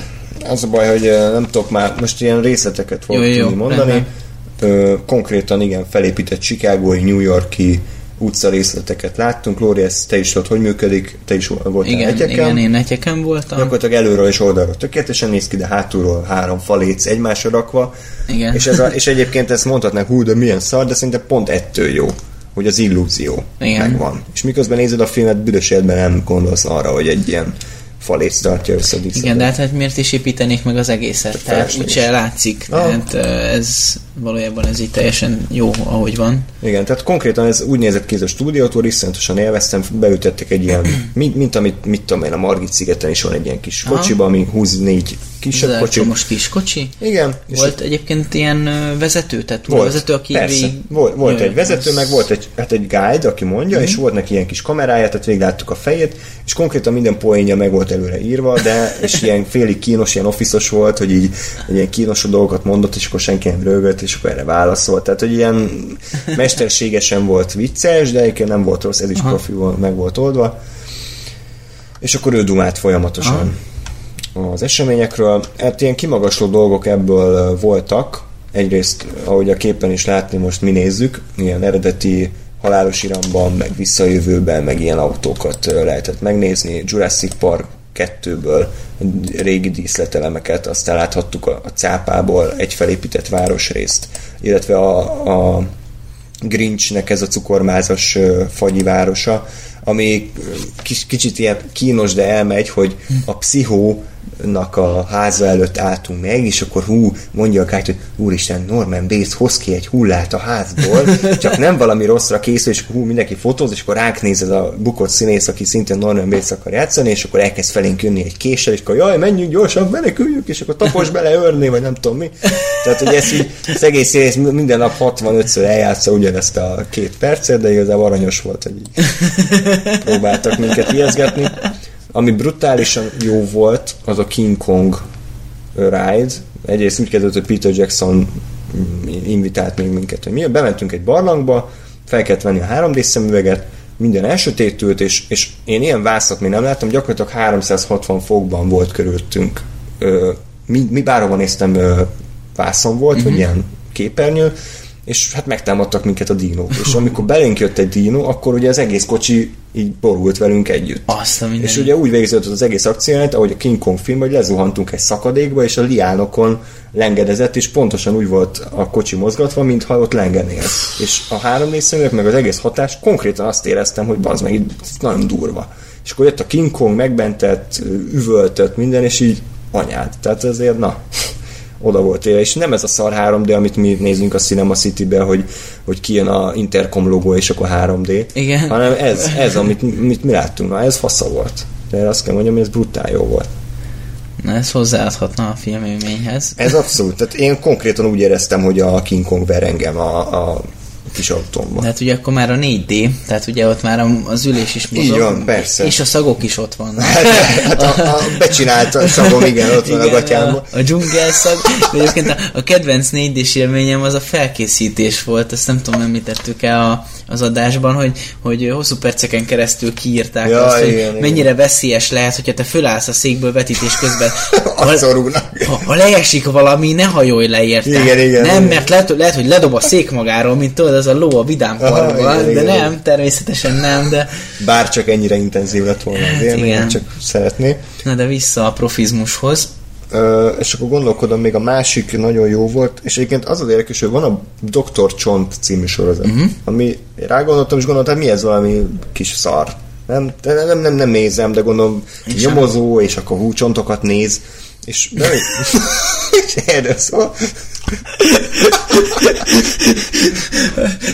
Az a baj, hogy nem tudok már, most ilyen részleteket fogok Jó, jó, tudni mondani. rendben. Ö, konkrétan igen, felépített Chicagói, New Yorki utca részleteket láttunk. Lóri, ez te is tudod, hogy működik, te is voltál Igen, egyeken. igen, én egyeken voltam. Gyakorlatilag előről és oldalról tökéletesen néz ki, de hátulról három faléc egymásra rakva. Igen. És, ez a, és egyébként ezt mondhatnánk, hú, de milyen szar, de szerintem pont ettől jó, hogy az illúzió Igen. megvan. És miközben nézed a filmet, büdös életben nem gondolsz arra, hogy egy ilyen faléc tartja össze díszletet. Igen, de hát, hát miért is építenék meg az egészet? Csak Tehát úgyse látszik. Ah. Tehát ez valójában ez így teljesen jó, ahogy van. Igen, tehát konkrétan ez úgy nézett ki ez a stúdiótól, iszonyatosan élveztem, beütettek egy ilyen, mint, mint amit, mit tudom én, a Margit szigeten is van egy ilyen kis kocsiba, ami húz négy kisebb Ez kocsi. elektromos kis kocsi. Igen. és Volt egyébként ilyen vezető, tehát volt, vezető, aki persze. végig... Volt, volt Jaj, egy vezető, az- meg volt egy, hát egy guide, aki mondja, Mhm. és volt neki ilyen kis kamerája, tehát végig láttuk a fejét, és konkrétan minden poénja meg volt előre írva, de és ilyen félig kínos, ilyen offiszos volt, hogy így ilyen kínos dolgokat mondott, és akkor senki nem rögött, és akkor erre válaszolt. Tehát, hogy ilyen mesterségesen volt vicces, de egyébként nem volt rossz, ez is profi volt, meg volt oldva. És akkor ő dumált folyamatosan az eseményekről. Hát ilyen kimagasló dolgok ebből voltak. Egyrészt, ahogy a képen is látni, most mi nézzük, ilyen eredeti halálos iramban, meg visszajövőben, meg ilyen autókat lehetett megnézni. Jurassic Park 2-ből régi díszletelemeket, aztán láthattuk a, a cápából egy felépített városrészt, illetve a, a Grinchnek ez a cukormázas fagyi városa, ami kis, kicsit ilyen kínos, de elmegy, hogy a pszichónak a háza előtt álltunk meg, és akkor hú, mondja a kárt, hogy úristen, Norman Bates hoz ki egy hullát a házból, csak nem valami rosszra készül, és hú, mindenki fotóz, és akkor ránk néz ez a bukott színész, aki szintén Norman Bates akar játszani, és akkor elkezd felénk jönni egy késsel, és akkor jaj, menjünk gyorsan, meneküljünk, és akkor tapos bele örni, vagy nem tudom mi. Tehát, hogy ez így, az egész színész minden nap 65-ször eljátsza ugyanezt a két percet, de igazából aranyos volt, hogy így próbáltak minket ijeszgetni. Ami brutálisan jó volt, az a King Kong ride. Egyrészt úgy kezdődött, hogy Peter Jackson mm, invitált még minket, hogy mi bementünk egy barlangba, fel kellett venni a 3D szemüveget, minden elsötétült, és, és én ilyen vászat még nem láttam, gyakorlatilag 360 fokban volt körülöttünk. Ö, mi, mi bárhova néztem, ö, vászon volt, uh-huh. vagy ilyen képernyő, és hát megtámadtak minket a dínók. És amikor belénk jött egy dínó, akkor ugye az egész kocsi így borult velünk együtt. Azt a minden. És ugye úgy végződött az egész akcióját, ahogy a King Kong film, hogy lezuhantunk egy szakadékba, és a liánokon lengedezett, és pontosan úgy volt a kocsi mozgatva, mintha ott lengenél. És a három nézőnek, meg az egész hatás, konkrétan azt éreztem, hogy az meg így nagyon durva. És akkor jött a King Kong, megbentett, üvöltött minden, és így anyád. Tehát azért, na, oda volt éve, és nem ez a szar 3D, amit mi nézünk a Cinema City-be, hogy, hogy kijön a Intercom logó, és akkor 3D, Igen. hanem ez, ez amit, amit mi láttunk, na ez fasza volt. De azt kell mondjam, hogy ez brutál jó volt. Na, ez hozzáadhatna a filmélményhez. Ez abszolút, tehát én konkrétan úgy éreztem, hogy a King Kong ver engem a, a kis autómba. De hát ugye akkor már a 4D, tehát ugye ott már az ülés is mozog. Így van, persze. És a szagok is ott vannak. Hát a, a becsinált szagom, igen, ott van a gatyámban. A, a dzsungelszag. De egyébként a, a kedvenc 4D-s élményem az a felkészítés volt, ezt nem tudom, említettük el a, az adásban, hogy, hogy hosszú perceken keresztül kiírták Ja, azt, hogy igen, igen. mennyire veszélyes lehet, hogyha te fölállsz a székből vetítés közben. Ha, ha leesik valami, ne hajolj le érte. Igen, igen, Nem, igen. mert lehet, lehet, hogy ledob a szék magáról, mint tudod, az a ló a vidám igen, de igen, nem, igen. természetesen nem, de Bár csak ennyire intenzív lett volna az élmény, Hát igen. csak szeretné. na de vissza a profizmushoz. Ö, és akkor gondolkodom, még a másik nagyon jó volt, és egyébként az az érdekes, hogy van a Dr. Csont című sorozat, uh-huh. ami rágondoltam, és gondoltam, hát mi ez valami kis szar. Nem, de nem, nem, nem nézem, de gondolom nyomozó, és akkor húcsontokat néz, és, de, és erről szól.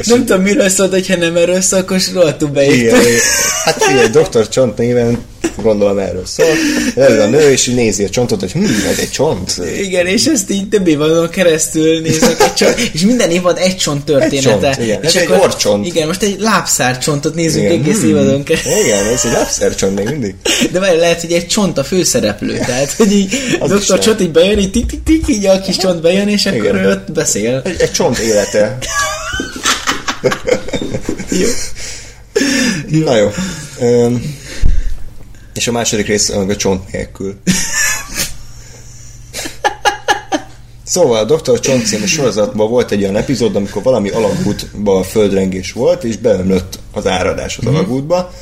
Nem tudom, miről szólt, hogyha nem erről szól, akkor rohadtul beírtam. Hát figyelj, Dr. Csont néven gondolom erről szól. Leül a nő, és nézi a csontot, hogy hm, ez egy csont. Igen, és ezt így több évadon keresztül nézek egy csont, és minden évad egy csont története. Egy csont, igen. És Ez egy orrcsont. Igen, most egy lábszár csontot nézünk Igen. egész Hmm. évadon keresztül. Igen, ez egy lábszercsont még mindig. De várj, lehet, hogy egy csont a főszereplő, tehát, hogy így Az lehet. Csont így bejön, így tik, tik, tik, így a kis csont bejön, és akkor Igen. ő ott beszél. Egy, egy csont élete. Na jó. Öm, és a második rész a csont nélkül. Szóval a Dr. Csont című sorozatban volt egy olyan epizód, amikor valami alagútban földrengés volt, és beömlött az áradás az alagútba,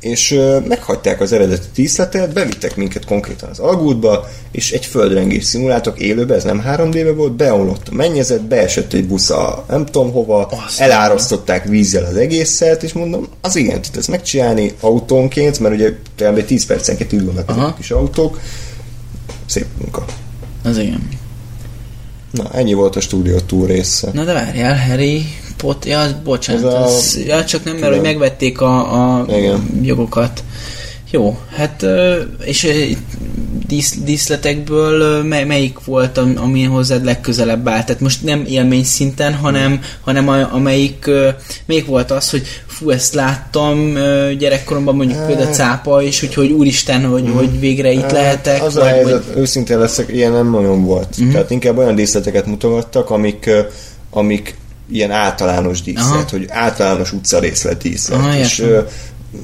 és ö, meghagyták az eredeti díszletet, bevittek minket konkrétan az alagútba, és egy földrengés szimuláltak élőbe, ez nem 3D-be volt, beomlott a mennyezet, beesett egy busz a nem tudom hova, Azt elárasztották vízzel az egészet, és mondom, az igen, tudod ezt megcsinálni autónként, mert ugye kb. 10 percenként Aha. a kis autók. Szép munka. Az igen. Na, ennyi volt a stúdió túl része. Na de várjál, Harry Potter, ja, bocsánat, Ez a- az, ja, csak nem, mert hogy megvették a, a Igen. jogokat. Jó, hát, és dísz, díszletekből mely, melyik volt, ami hozzád legközelebb állt? Tehát most nem élmény szinten, hanem, hanem a, amelyik melyik volt az, hogy fú, ezt láttam gyerekkoromban mondjuk uh, például cápa, és hogy, hogy úristen, hogy, uh, hogy végre itt uh, lehetek. Az vagy, a helyzet, vagy... őszintén leszek, ilyen nem nagyon volt. Uh-huh. Tehát inkább olyan díszleteket mutogattak, amik, amik ilyen általános díszlet, Aha. hogy általános utcarészlet díszlet. Aha, és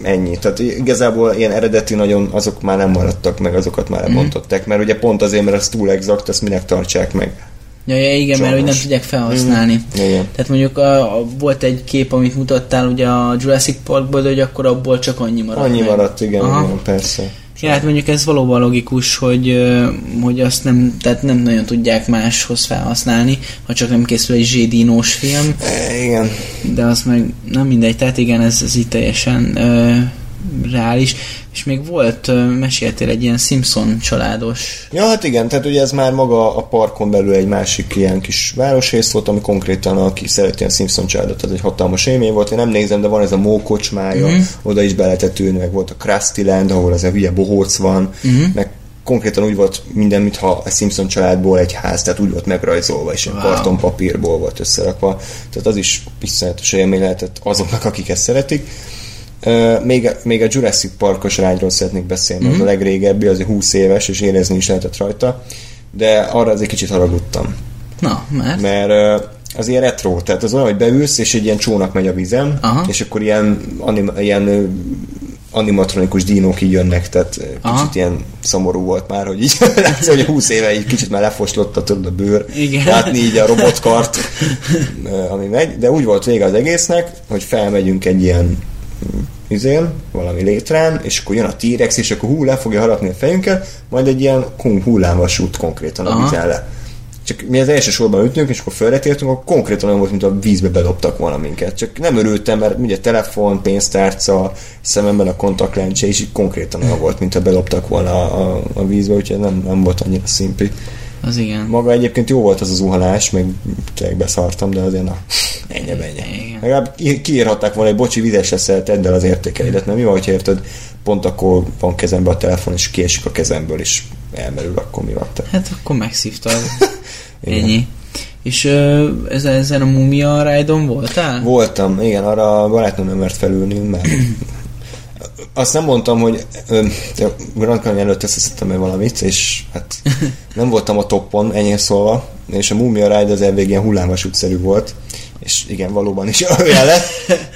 ennyi. Tehát igazából ilyen eredeti nagyon azok már nem maradtak meg, azokat már mm. mert ugye pont azért, mert ez túl exakt, ezt minek tartsák meg. Ja, ja igen, Sajnos. mert hogy nem tudják felhasználni. Mm. Igen. Tehát mondjuk a, a, volt egy kép, amit mutattál ugye a Jurassic Parkból, hogy akkor abból csak annyi maradt. Annyi meg. maradt, igen, igen, persze. Ja, hát mondjuk ez valóban logikus, hogy, hogy azt nem, tehát nem nagyon tudják máshoz felhasználni, ha csak nem készül egy zsédínós film. E, igen. De az meg nem mindegy, tehát igen, ez, ez itt teljesen reális, és még volt, meséltél egy ilyen Simpson családos. Ja, hát igen, tehát ugye ez már maga a parkon belül egy másik ilyen kis városrész volt, ami konkrétan aki szereti ilyen Simpson családot, az egy hatalmas élmény volt. Én nem nézem, de van ez a mókocsmája, mm-hmm. oda is be lehetett ülni, meg volt a Krusty Land, ahol az a hülye bohóc van, mm-hmm. meg konkrétan úgy volt minden, mintha a Simpson családból egy ház, tehát úgy volt megrajzolva, és wow. kartonpapírból volt összerakva. Tehát az is iszonyatos élmény lehetett azoknak, akik ezt szeretik. Uh, még, még a Jurassic Parkos rágyról szeretnék beszélni, mm-hmm. az a mhm. legrégebbi, az 20 éves, és érezni is lehetett rajta, de arra azért kicsit haragudtam. Na, mert? Mert uh, az ilyen retro, tehát az olyan, hogy beülsz, és egy ilyen csónak megy a vízen, Aha. és akkor ilyen, anim, ilyen animatronikus dinók így jönnek, tehát kicsit Aha. ilyen szomorú volt már, hogy így látsz, hogy 20 éve így kicsit már lefoslotta tudod a bőr, Igen. látni így a robotkart, ami megy, de úgy volt vége az egésznek, hogy felmegyünk egy ilyen izén, valami létrán, és akkor jön a T-rex, és akkor hú, le fogja harapni a fejünket, majd egy ilyen kung hullámvasút konkrétan a vízen le. Csak mi az első sorban ütünk, és akkor fölretértünk, akkor konkrétan olyan volt, mint a vízbe bedobtak volna minket. Csak nem örültem, mert ugye telefon, pénztárca, szememben a kontaktlencse, és így konkrétan olyan volt, mint ha bedobtak volna a, a, a vízbe, úgyhogy nem, nem volt annyira szimpi. Az igen. Maga egyébként jó volt az az zuhanás, meg tényleg beszartam, de azért na, ennyi, ennyi. Legalább kiírhatták volna, hogy bocsi, vizes leszel, tedd el az értékeidet, mert mi van, hogyha érted, pont akkor van kezembe a telefon, és kiesik a kezemből, és elmerül, akkor mi van? Te? Hát akkor megszívtad. ennyi. És uh, ezen a Mumia ride voltál? Voltam, igen, arra a barátnőm nem mert felülni, mert azt nem mondtam, hogy Grand Canyon előtt összeszedtem meg valamit, és hát nem voltam a toppon, ennyi szólva, és a Mumia Ride az elvég ilyen hullámvasútszerű volt, és igen, valóban is olyan lett,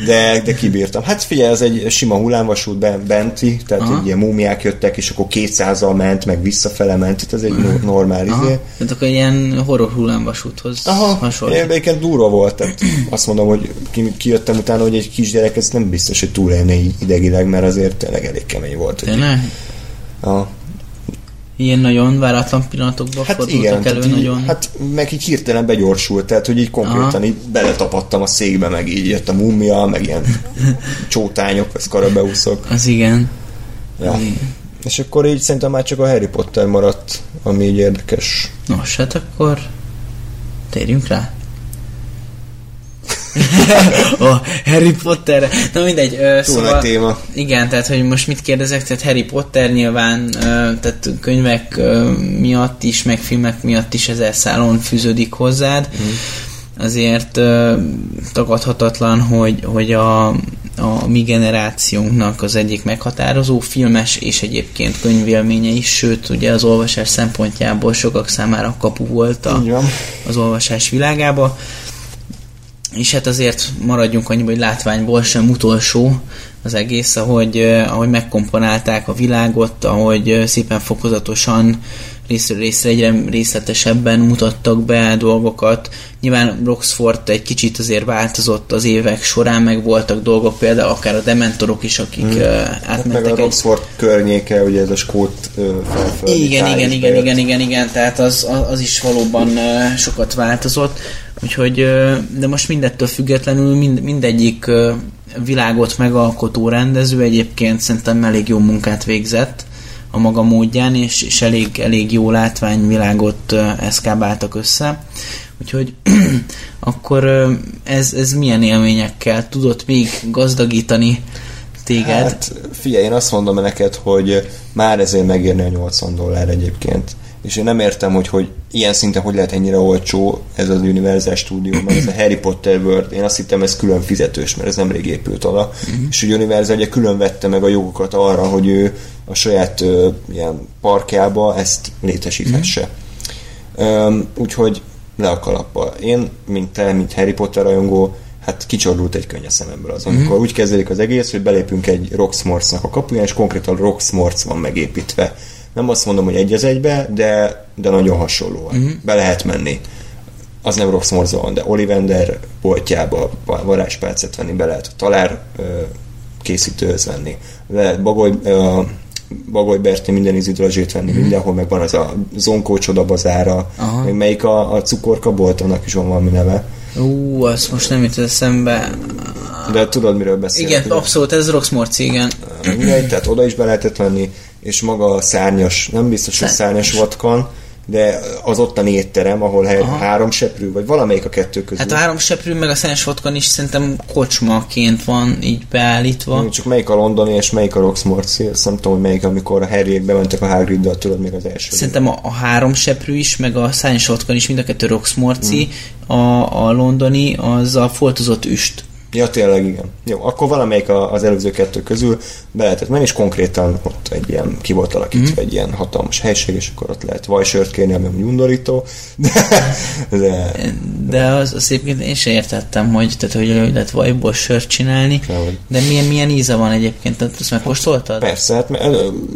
de, de kibírtam. Hát figyelj, ez egy sima hullámvasút benti, tehát Aha. ilyen múmiák jöttek, és akkor 200-al ment, meg visszafele ment, itt ez egy Aha. normál Aha. izé. Tehát akkor ilyen horror hullámvasúthoz Aha. hasonló. Egyébként durva volt, tehát azt mondom, hogy ki, kijöttem utána, hogy egy kisgyerek, ez nem biztos, hogy túlélne idegileg, mert azért tényleg elég kemény volt. Tényleg? Aha ilyen nagyon váratlan pillanatokban hát fordultak igen, elő így, nagyon. Hát meg így hirtelen begyorsult, tehát hogy így konkrétan Aha. így beletapadtam a székbe, meg így jött a mumia, meg ilyen csótányok, vagy skarabeuszok. Az igen. Ja. Az igen. És akkor így szerintem már csak a Harry Potter maradt, ami így érdekes. Nos, hát akkor térjünk rá. oh, Harry Potter. Na mindegy. Uh, Túl szóval, nagy téma. Igen, tehát hogy most mit kérdezek, tehát Harry Potter nyilván, uh, tehát könyvek uh, miatt is, meg filmek miatt is ezer szálon fűződik hozzád. Mm. Azért uh, tagadhatatlan, hogy, hogy a, a mi generációnknak az egyik meghatározó filmes és egyébként könyvélménye is, sőt ugye az olvasás szempontjából sokak számára kapu volt a, az olvasás világába és hát azért maradjunk annyiban, hogy látványból sem utolsó az egész, ahogy, ahogy megkomponálták a világot, ahogy szépen fokozatosan részről részre egyre részletesebben mutattak be dolgokat. Nyilván Roxford egy kicsit azért változott az évek során, meg voltak dolgok, például akár a Dementorok is, akik hmm. átmentek. Hát meg a Roxford egy... környéke, ugye ez a skót felföldi Igen, igen, igen, igen, igen, igen, tehát az, az is valóban sokat változott. Úgyhogy, de most mindettől függetlenül mind, mindegyik világot megalkotó rendező egyébként szerintem elég jó munkát végzett a maga módján, és, és elég, elég jó látványvilágot eszkábáltak össze. Úgyhogy akkor ez, ez milyen élményekkel tudott még gazdagítani téged. Hát figyelj, én azt mondom neked, hogy már ezért megérni a 80 dollár egyébként. És én nem értem, hogy, hogy ilyen szinten hogy lehet ennyire olcsó ez az Universal Studio, mert ez a Harry Potter World, én azt hittem ez külön fizetős, mert ez nemrég épült oda. Uh-huh. És hogy Universal ugye külön vette meg a jogokat arra, hogy ő a saját ö, ilyen parkjába ezt létesíthesse. Uh-huh. Um, úgyhogy le a kalappal. Én, mint te, mint Harry Potter rajongó, hát kicsordult egy könny a szememből az, amikor mm-hmm. úgy kezdődik az egész, hogy belépünk egy Roxmorcnak a kapuján, és konkrétan Roxmorc van megépítve. Nem azt mondom, hogy egy az egybe, de, de nagyon hasonlóan. Mm-hmm. Be lehet menni. Az nem Roxmorc van, de Ollivander boltjába varázspálcet venni, be lehet a talár készítőhöz venni. Lehet bagoly, Bagoly Berti minden ízűdrazsét venni mm. mindenhol, meg van az a Zonkó csoda bazára, meg melyik a, a cukorka bolt, annak is van valami neve. Ú, azt most nem jut eszembe. De tudod, miről beszélek. Igen, ugye? abszolút, ez Roxmorci, igen. Igen, tehát oda is be lehetett venni, és maga a szárnyas, nem biztos, hogy szárnyas vatkan, de az ottani étterem, ahol Aha. három seprű, vagy valamelyik a kettő közül. Hát a három seprű meg a szenes vodkan is szerintem kocsmaként van így beállítva. Csak melyik a londoni és melyik a Roxmorci, azt nem tudom, hogy melyik, amikor a Harryek bementek a Hagriddal, tudod még az első. Szerintem a, a három seprű is, meg a szenes vodkan is, mind a kettő Roxmorci, mm. a, a londoni az a foltozott üst Ja, tényleg igen. Jó, akkor valamelyik az előző kettő közül be lehetett menni, és konkrétan ott egy ilyen, ki volt alakítva mm. egy ilyen hatalmas helység, és akkor ott lehet vajsört kérni, ami undorító. De, de, de az, az egyébként én sem értettem, hogy, tehát, hogy lehet vajból sört csinálni, Nehogy. de milyen, milyen íze van egyébként, tehát azt megkóstoltad? Persze, hát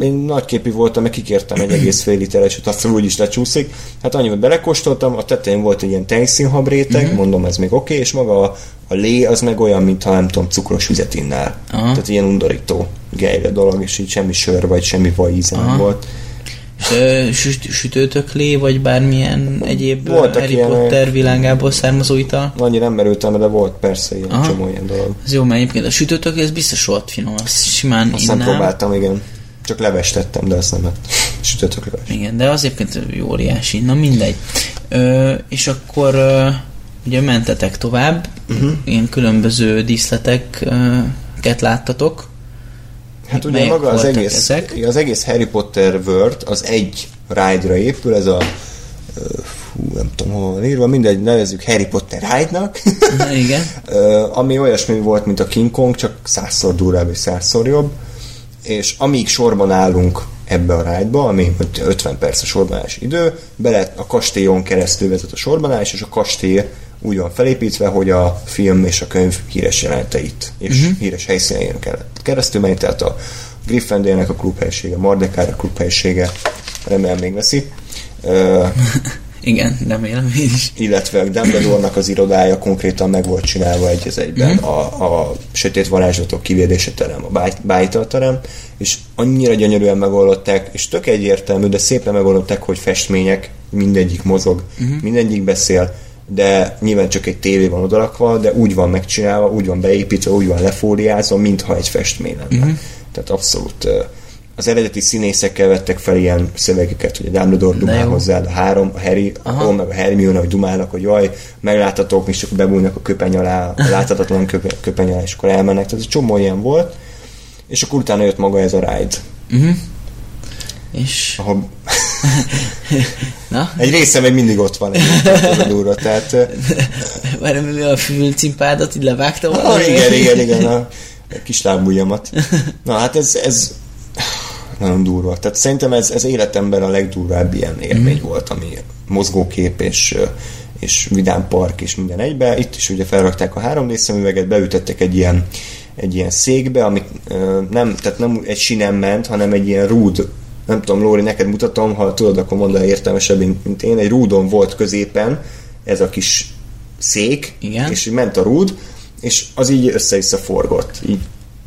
én nagyképű voltam, meg kikértem egy egész fél literes, hogy azt úgy is lecsúszik. Hát annyi, hogy belekóstoltam, a tetején volt egy ilyen tejszínhab réteg, mm-hmm. mondom, ez még oké, okay, és maga a, a lé az meg olyan, mintha nem tudom, cukros vizet innál. Aha. Tehát ilyen undorító gejre dolog, és így semmi sör vagy semmi vaj íze nem volt. Sütőtöklé, vagy bármilyen egyéb Voltak Harry ilyen, Potter világából származó ital? Annyi nem merültem, de volt persze ilyen Aha. csomó ilyen dolog. Ez jó, mert egyébként a sütőtöklé, ez biztos volt finom, azt simán azt innám. nem próbáltam, igen. Csak levestettem, de azt nem lett. Sütőtöklé. Igen, de az egyébként jó óriási. Na mindegy. Ö, és akkor ö, ugye mentetek tovább, uh-huh. ilyen különböző díszleteket láttatok. Hát ugye maga az egész, ezek? az egész Harry Potter World az egy ride-ra épül, ez a fú, nem tudom hol van írva, mindegy, nevezzük Harry Potter ride-nak. Igen. ami olyasmi volt, mint a King Kong, csak százszor durvább és százszor jobb. És amíg sorban állunk ebbe a ride-ba, ami 50 perc a sorbanás idő, bele a kastélyon keresztül vezet a sorbanás, és a kastély úgy van felépítve, hogy a film és a könyv híres jeleneteit és uh-huh. híres helyszínein kellett keresztül menni, tehát a Gryffindornek a klubhelysége, Mordecai a klubhelysége, remélem még veszi. Uh, igen, remélem én is. Illetve a Dumbledore-nak az irodája konkrétan meg volt csinálva egy az egyben. Uh-huh. A, a sötét varázslatok kivédése terem, a bájtal terem, és annyira gyönyörűen megoldották, és tök egyértelmű, de szépen megoldották, hogy festmények, mindegyik mozog, uh-huh. mindegyik beszél, de nyilván csak egy tévé van odalakva, de úgy van megcsinálva, úgy van beépítve, úgy van lefóliázva, mintha egy festmény lenne. Uh-huh. Tehát abszolút az eredeti színészekkel vettek fel ilyen szövegeket, hogy a Dumbledore dumál hozzá, a három, a Harry, Aha. a meg a Hermione, hogy dumálnak, hogy jaj, megláthatók, és csak bebújnak a köpeny alá, a láthatatlan köpeny alá, és akkor elmennek. Tehát ez csomó ilyen volt, és akkor utána jött maga ez a ride. Uh-huh. És... Ahol... Na? Egy része még mindig ott van egy a durva, tehát... Már a fülcimpádat így levágtam? Ah, igen, igen, igen, a kis lábujjamat. Na hát ez, ez nagyon durva. Tehát szerintem ez, ez életemben a legdurvább ilyen élmény mm. volt, ami mozgókép és, és vidám park és minden egybe. Itt is ugye felrakták a 3D szemüveget, beütettek egy ilyen egy ilyen székbe, ami nem, tehát nem egy sinem ment, hanem egy ilyen rúd nem tudom, Lóri, neked mutatom, ha tudod, akkor mondd el értelmesebb, mint én. Egy rúdon volt középen ez a kis szék, Igen. és így ment a rúd, és az így össze-vissza forgott. Így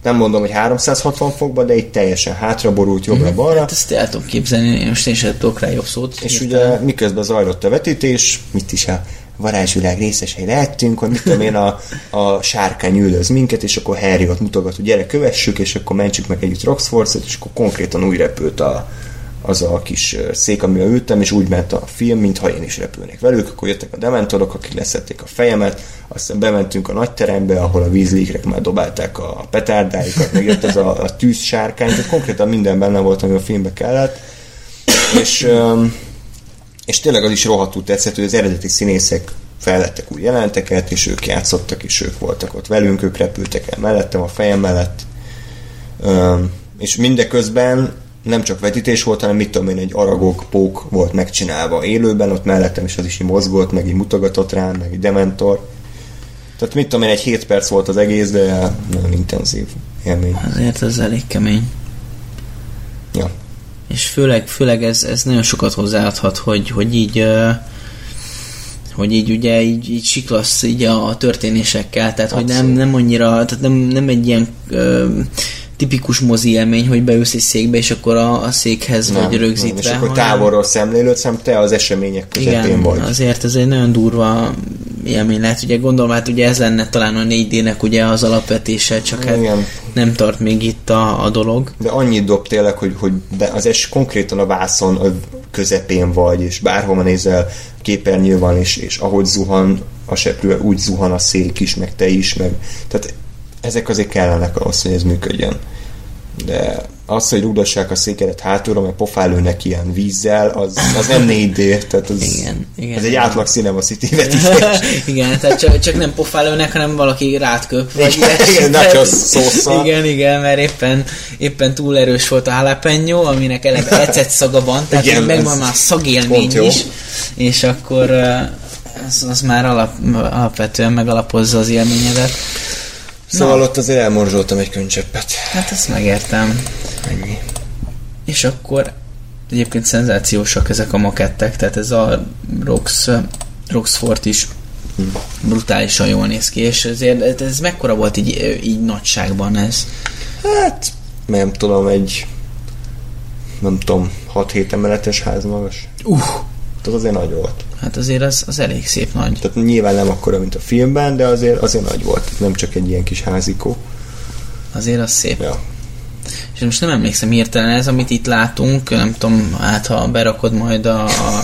nem mondom, hogy 360 fokba, de így teljesen hátraborult jobbra-balra. Mhm. Hát ezt el tudom képzelni, én most én sem tudok rá jobb szót. És ugye miközben zajlott a vetítés, mit is a varázsvilág részesei lehettünk, hogy mit tudom én, a, a sárkány üldöz minket, és akkor Harry ott mutogat, hogy gyere, kövessük, és akkor mentsük meg együtt Roxforce-et, és akkor konkrétan úgy repült a, az a kis szék, amivel ültem, és úgy ment a film, mintha én is repülnék velük, akkor jöttek a dementorok, akik leszették a fejemet, aztán bementünk a nagy terembe, ahol a vízlékrek már dobálták a petárdáikat, meg jött az a, a tűzsárkány, tehát konkrétan minden benne volt, ami a filmbe kellett, és, és tényleg az is rohadtul tetszett, hogy az eredeti színészek fellettek új jelenteket, és ők játszottak, és ők voltak ott velünk, ők repültek el mellettem, a fejem mellett, és mindeközben nem csak vetítés volt, hanem mit tudom én, egy aragok pók volt megcsinálva élőben, ott mellettem is az is így mozgott, meg így mutogatott rám, meg egy dementor. Tehát mit tudom én, egy 7 perc volt az egész, de nagyon intenzív élmény. Azért ez elég kemény. És főleg, főleg ez, ez nagyon sokat hozzáadhat, hogy, hogy így hogy így ugye így, így siklasz így a történésekkel, tehát Abszolút. hogy nem, nem annyira, tehát nem, nem egy ilyen ö, tipikus mozi élmény, hogy beülsz egy székbe, és akkor a, a székhez nem, vagy rögzítve. Nem, és akkor hanem... távolról szemlélődsz, hanem te az események közepén Igen, vagy. azért ez egy nagyon durva élmény lehet. Ugye gondolom, hát ugye ez lenne talán a 4D-nek ugye az alapvetése, csak hát Igen. nem tart még itt a, a dolog. De annyit dob tényleg, hogy, hogy be, az es konkrétan a vászon a közepén vagy, és bárhova nézel, képernyő van, és, és ahogy zuhan a seprő, úgy zuhan a szék is, meg te is, meg tehát ezek azért kellenek ahhoz, hogy ez működjön. De az, hogy rúgassák a székeret hátulra, mert pofálőnek ilyen vízzel, az, az nem 4D, tehát az, igen, igen, ez egy átlag Cinema City igen, tehát csak, csak nem pofálőnek, hanem valaki rátköp. Vagy igen, igen nachos szószal. Igen, igen, mert éppen, éppen túl erős volt a jalapeno, aminek eleve ecet szaga van, tehát igen, megvan már szagélmény is, és akkor az, az már alap, alapvetően megalapozza az élményedet. Szóval Na. ott azért elmorzsoltam egy könycseppet. Hát ezt megértem. Ennyi. És akkor egyébként szenzációsak ezek a makettek, tehát ez a Rox, Roxford is hmm. brutálisan jól néz ki, és ezért ez mekkora volt így, így nagyságban ez? Hát, nem tudom, egy nem tudom, 6-7 emeletes ház magas. Uh! Tehát azért nagy volt. Hát azért az, az elég szép nagy. Tehát nyilván nem akkora, mint a filmben, de azért, azért nagy volt. Nem csak egy ilyen kis házikó. Azért az szép. Ja. És most nem emlékszem hirtelen ez, amit itt látunk, nem tudom, hát ha berakod majd a... a,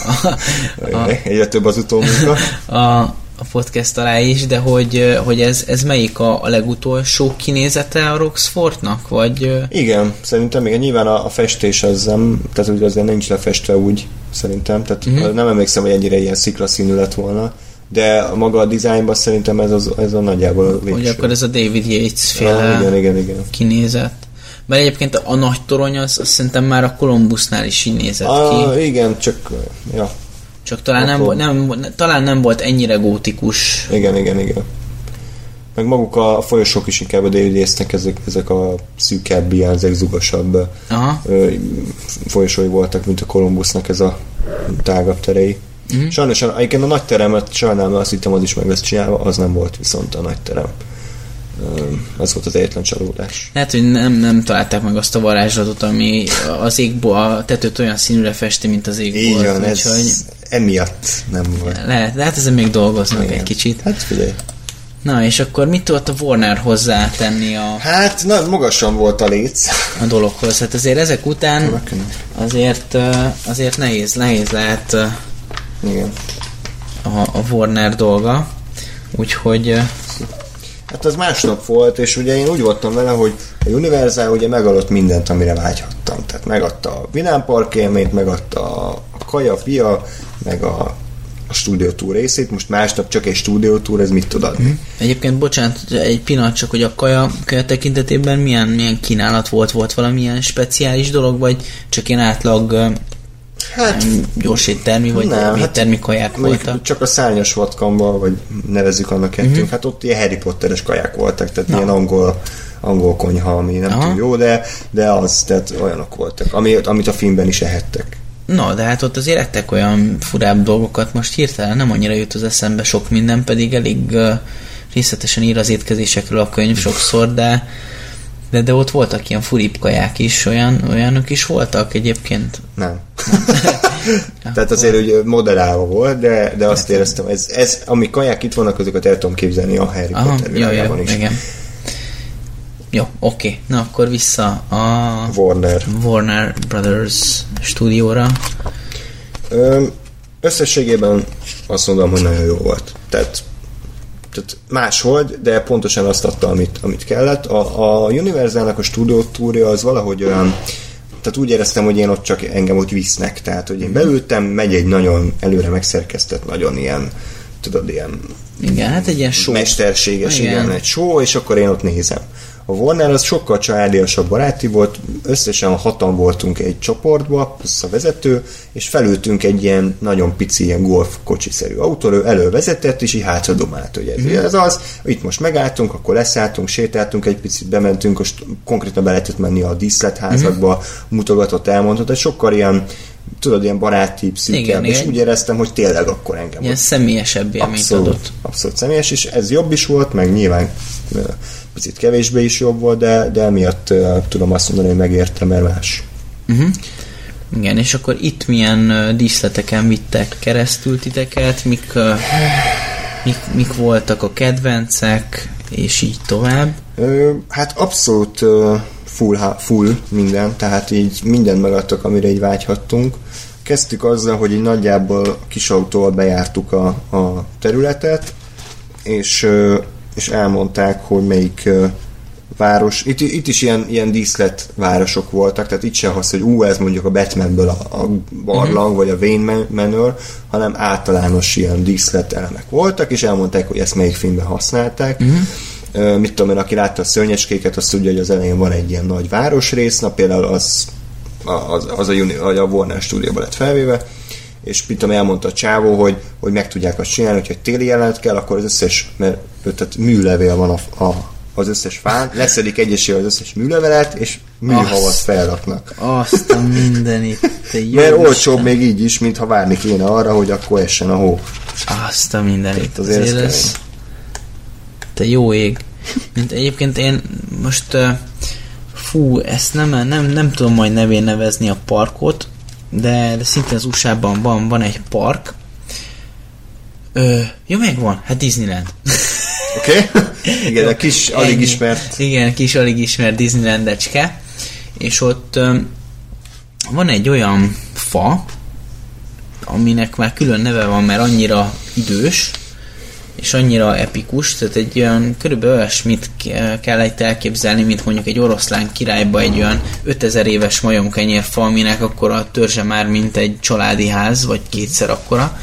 a, a Egyre több az utómunka. A, a podcast alá is, de hogy, hogy ez, ez melyik a, a legutolsó kinézete a Roxfortnak, vagy... Igen, szerintem igen, nyilván a, a festés az nem, tehát ugye azért nincs lefestve úgy, szerintem, tehát uh-huh. nem emlékszem, hogy ennyire ilyen sziklaszínű lett volna, de maga a dizájnban szerintem ez, az, ez a nagyjából a végső. Hogy akkor ez a David Yates féle ah, igen, igen, igen. kinézett. Mert egyébként a nagy torony az, az szerintem már a Columbusnál is így nézett ah, ki. Igen, csak ja, csak talán nem, nem, talán nem volt ennyire gótikus. Igen, igen, igen. Meg maguk a folyosók is inkább idéztek, ezek, ezek a szűkebb, ilyen zegzugosabb folyosói voltak, mint a Kolumbusznak ez a tágabb terei. Mm. Sajnos egyébként a nagy teremet sajnálom, azt hittem, az is meg lesz csinálva, az nem volt viszont a nagy terem az volt az egyetlen csalódás. Lehet, hogy nem, nem találták meg azt a varázslatot, ami az égból, a tetőt olyan színűre festi, mint az égból. Így van, ez hogy... emiatt nem volt. Lehet, lehet ezen még dolgoznak Igen. egy kicsit. Hát figyelj. Na, és akkor mit tudott a Warner hozzá tenni a... Hát, na, magasan volt a léc. A dologhoz. Hát azért ezek után azért, azért nehéz, nehéz lehet Igen. A, a Warner dolga. Úgyhogy Hát az másnap volt, és ugye én úgy voltam vele, hogy a Universal ugye megadott mindent, amire vágyhattam. Tehát megadta a Vinámpark élményt, megadta a kaja, fia, meg a a stúdiótúr részét, most másnap csak egy stúdiótúr, ez mit tud adni? Mm. Egyébként, bocsánat, egy pillanat csak, hogy a kaja, kaja tekintetében milyen, milyen kínálat volt? Volt valamilyen speciális dolog, vagy csak ilyen átlag Hát, gyors éttermi, vagy nem, éttermi hát, kaják voltak? Csak a szárnyas vatkamba, vagy nevezzük annak kettőnk, uh-huh. hát ott ilyen Harry Potteres kaják voltak, tehát Na. ilyen angol, angol konyha, ami nem Aha. túl jó, de, de az, tehát olyanok voltak, ami, amit a filmben is ehettek. Na, de hát ott azért ettek olyan furább dolgokat, most hirtelen nem annyira jut az eszembe sok minden, pedig elég uh, részletesen ír az étkezésekről a könyv sokszor, de de, de ott voltak ilyen furibb kaják is, olyan, olyanok is voltak egyébként? Nem. Tehát azért hogy moderálva volt, de, de azt hát, éreztem, ez, ez, ami kaják itt vannak, azokat el tudom képzelni a Harry Aha, Potter jó, jó, is. Igen. Jó, oké. Na akkor vissza a Warner. Warner Brothers stúdióra. Ö, összességében azt mondom, hogy nagyon jó volt. Tehát, tehát más volt, de pontosan azt adta, amit, amit kellett. A, a Universalnak a stúdiótúrja az valahogy olyan, tehát úgy éreztem, hogy én ott csak engem ott visznek. Tehát, hogy én beültem, megy egy nagyon előre megszerkesztett, nagyon ilyen, tudod, ilyen Igen, hát egy ilyen show. mesterséges, igen. igen, egy show, és akkor én ott nézem. A Warner az sokkal családiasabb baráti volt, összesen hatan voltunk egy csoportba, plusz a vezető, és felültünk egy ilyen nagyon pici, ilyen golf kocsiszerű autóra, ő elővezetett, és így hátra domált, hogy ez, ez az, itt most megálltunk, akkor leszálltunk, sétáltunk egy picit, bementünk, most konkrétan be lehetett menni a díszletházakba, mutogatott, elmondott, hogy sokkal ilyen tudod, ilyen baráti, Igen, és igen. úgy éreztem, hogy tényleg akkor engem Ilyen személyesebb élményt abszolút, adott. abszolút személyes, és ez jobb is volt, meg nyilván picit kevésbé is jobb volt, de, de emiatt tudom azt mondani, hogy megérte, mert más. Uh-huh. Igen, és akkor itt milyen díszleteken vittek keresztül titeket, mik, mik, mik voltak a kedvencek, és így tovább. Hát abszolút full, full minden, tehát így mindent megadtak, amire így vágyhattunk. Kezdtük azzal, hogy így nagyjából kis autóval bejártuk a, a területet, és, és elmondták, hogy melyik város, itt, itt is ilyen, ilyen díszlet városok voltak, tehát itt sem az, hogy ú, ez mondjuk a Batmanből a, a barlang, uh-huh. vagy a Wayne Man- Manor, hanem általános ilyen díszlet elemek voltak, és elmondták, hogy ezt melyik filmben használták. Uh-huh. Ö, mit tudom én, aki látta a szörnyecskéket, azt tudja, hogy az elején van egy ilyen nagy városrész, na például az, az, az a, Uni, vagy a Warner stúdióban lett felvéve, és mit tudom, elmondta a csávó, hogy, hogy meg tudják azt csinálni, hogyha egy téli jelenet kell, akkor az összes, mert tehát műlevél van a, a, az összes fán, leszedik egyesével az összes műlevelet, és műhavat Azt. felraknak. Azt a mindenit, te jó Mert olcsóbb még így is, mintha várni kéne arra, hogy akkor essen a hó. Azt a mindenit. azért Azért ez... Te jó ég. Mint egyébként én most uh, fú, ezt nem, nem, nem tudom majd nevén nevezni a parkot, de, de szintén az USA-ban van, van egy park. Ö, jó, megvan, hát Disneyland. Oké? Okay? Igen, a kis, alig Ennyi. ismert. Igen, kis alig ismert Disneylandecske, és ott öm, van egy olyan fa, aminek már külön neve van, mert annyira idős, és annyira epikus, tehát egy olyan körülbelül olyasmit ke- kell itt elképzelni, mint mondjuk egy oroszlán királyba egy olyan 5000 éves majomkenyér fa, aminek akkor a törzse már mint egy családi ház, vagy kétszer akkora.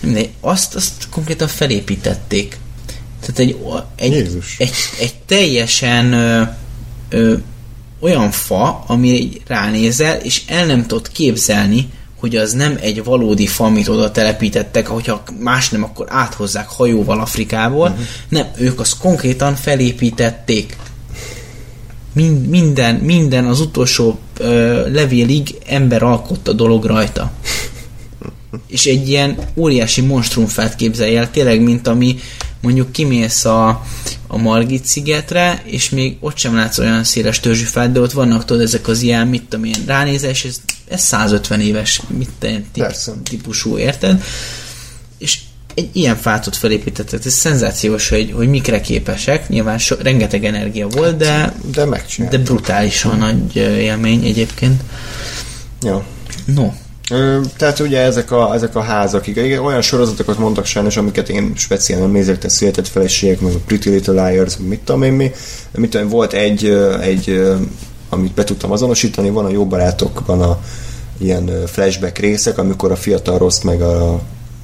Mindegy, azt, azt konkrétan felépítették. Tehát egy, egy, Jézus. egy, egy teljesen ö, ö, olyan fa, ami ránézel, és el nem tudod képzelni, hogy az nem egy valódi fa, amit oda telepítettek, hogyha más nem, akkor áthozzák hajóval Afrikából. Uh-huh. Nem, ők azt konkrétan felépítették. Mind, minden, minden az utolsó ö, levélig ember alkotta dolog rajta. És egy ilyen óriási monstrumfát képzelj el, tényleg, mint ami mondjuk kimész a, a Margit szigetre, és még ott sem látsz olyan széles törzsű fát, de ott vannak tudod ezek az ilyen, mit tudom én, ránézés, ez, ez 150 éves mit te, típusú, érted? És egy ilyen fát ott felépítettek, ez szenzációs, hogy, hogy mikre képesek, nyilván so, rengeteg energia volt, de, De de brutálisan nagy élmény egyébként. Ja. No, Tehát ugye ezek a, ezek a házak, igen, olyan sorozatokat mondtak sajnos, amiket én speciál nem nézek, tehát született feleségek, meg a Pretty Little Liars, mit tudom én mi. Mit tudom, volt egy, egy amit be tudtam azonosítani, van a jó barátokban a ilyen flashback részek, amikor a fiatal rossz meg a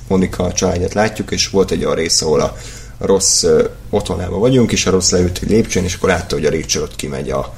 Monika családját látjuk, és volt egy olyan rész, ahol a rossz otthonában vagyunk, és a rossz leült lépcsőn, és akkor látta, hogy a Rachel ott kimegy a,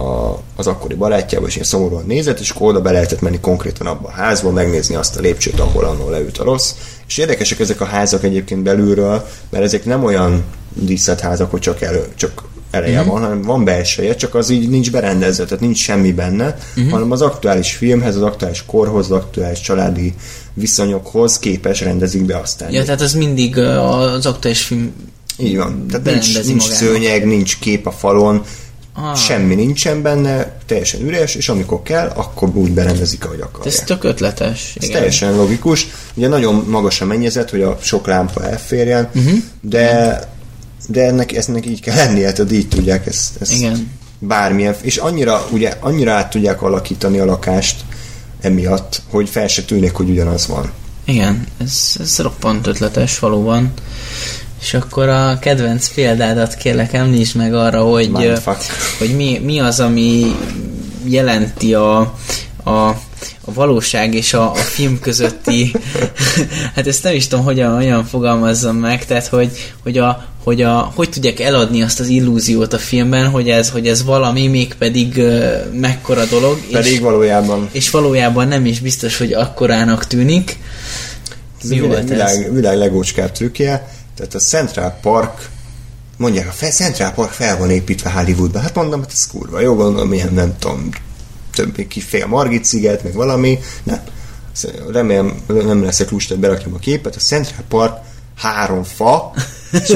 a, az akkori barátjába, és ilyen szomorúan nézett, és akkor oda be lehetett menni konkrétan abba a házba, megnézni azt a lépcsőt, ahol annól leült a rossz. És érdekesek ezek a házak egyébként belülről, mert ezek nem olyan díszletházak, hogy csak, elő, csak eleje mm-hmm. van, hanem van belseje, csak az így nincs berendezve, tehát nincs semmi benne, mm-hmm. hanem az aktuális filmhez, az aktuális korhoz, az aktuális családi viszonyokhoz képes rendezik be aztán. ja, tehát az mindig az aktuális film Így van. Tehát nincs, nincs magának. szőnyeg, nincs kép a falon, Ah. semmi nincsen benne, teljesen üres, és amikor kell, akkor úgy berendezik, ahogy akarják. Ez tök ötletes. Ez igen. teljesen logikus. Ugye nagyon magas a mennyezet, hogy a sok lámpa elférjen, uh-huh. de de ennek, ennek így kell lennie, tehát így tudják ezt, ezt Igen. bármilyen, és annyira, ugye, annyira át tudják alakítani a lakást emiatt, hogy fel se tűnik, hogy ugyanaz van. Igen, ez, ez roppant ötletes valóban. És akkor a kedvenc példádat kérlek említsd meg arra, hogy, Mindfuck. hogy mi, mi az, ami jelenti a, a, a valóság és a, a film közötti hát ezt nem is tudom, hogyan, hogyan fogalmazzam meg, tehát hogy, hogy, a, hogy, a, hogy tudják eladni azt az illúziót a filmben, hogy ez, hogy ez valami, mégpedig uh, mekkora dolog, Pedig és, valójában és valójában nem is biztos, hogy akkorának tűnik. ez Mi a világ, világ, világ legócskább trükkje, tehát a Central Park mondják, a Central Park fel van építve Hollywoodban. Hát mondom, hát ez kurva jó, gondolom, ilyen nem tudom, több ki fél Margit sziget, meg valami. Nem. Remélem, nem leszek lusta, hogy berakjam a képet. A Central Park három fa, és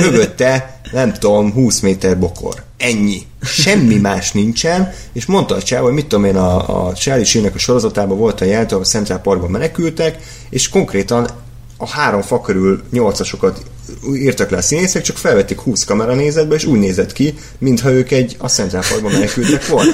nem tudom, 20 méter bokor. Ennyi. Semmi más nincsen, és mondta a csáv, hogy mit tudom én, a, a Charlie a sorozatában volt a jelent, a Central Parkban menekültek, és konkrétan a három fa körül nyolcasokat írtak le a színészek, csak felvették 20 kameranézetbe, és úgy nézett ki, mintha ők egy a Central Parkban menekültek volna.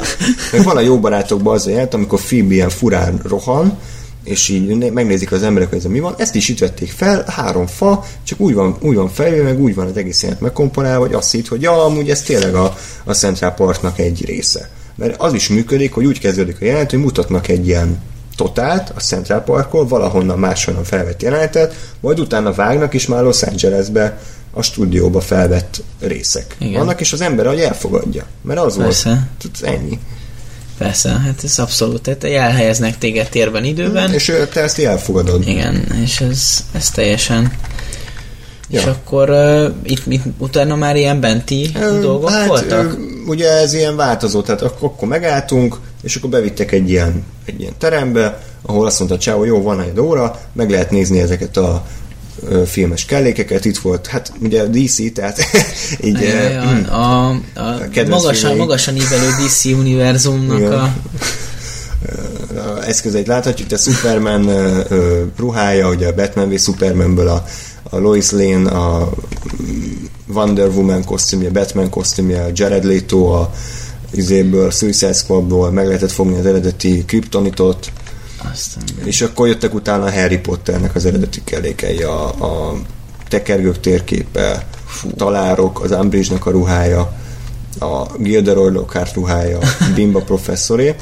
Meg van a jó barátokban az a jelent, amikor Phoebe ilyen furán rohan, és így né- megnézik az emberek, hogy ez mi van, ezt is itt vették fel, három fa, csak úgy van, úgy van felvé, meg úgy van az egész jelent megkomponálva, hogy azt hitt, hogy ja, amúgy ez tényleg a, a Central Parknak egy része. Mert az is működik, hogy úgy kezdődik a jelent, hogy mutatnak egy ilyen totált a Central Parkról, valahonnan máshonnan felvett jelenetet, majd utána vágnak is már Los Angelesbe a stúdióba felvett részek. Igen. Vannak, és az ember hogy elfogadja. Mert az Persze. volt. Ennyi. Persze, hát ez abszolút, tehát elhelyeznek téged térben, időben. És te ezt elfogadod. Igen, és ez, ez teljesen... Ja. És akkor uh, itt, itt utána már ilyen benti Ö, dolgok hát, voltak? ö, ugye ez ilyen változó, tehát ak- akkor megálltunk, és akkor bevittek egy ilyen, egy ilyen terembe, ahol azt mondta Csáó, jó, van egy óra, meg lehet nézni ezeket a filmes kellékeket, itt volt, hát ugye a DC, tehát így Ja, ja, hm, a, a magasan, filmeim. magasan ívelő DC univerzumnak Igen. a... a eszközeit láthatjuk, de Superman ruhája, ugye a Batman v Supermanből a, a Lois Lane, a Wonder Woman kosztümje, Batman kosztümje, a Jared Leto a izéből, Suicide Squadból meg lehetett fogni az eredeti Kryptonitot, Aztán, és akkor jöttek utána Harry Potternek az eredeti kellékei, a, a tekergők térképe, a talárok, az Umbridge-nak a ruhája, a Gilderoy Lockhart ruhája, Bimba professzoré,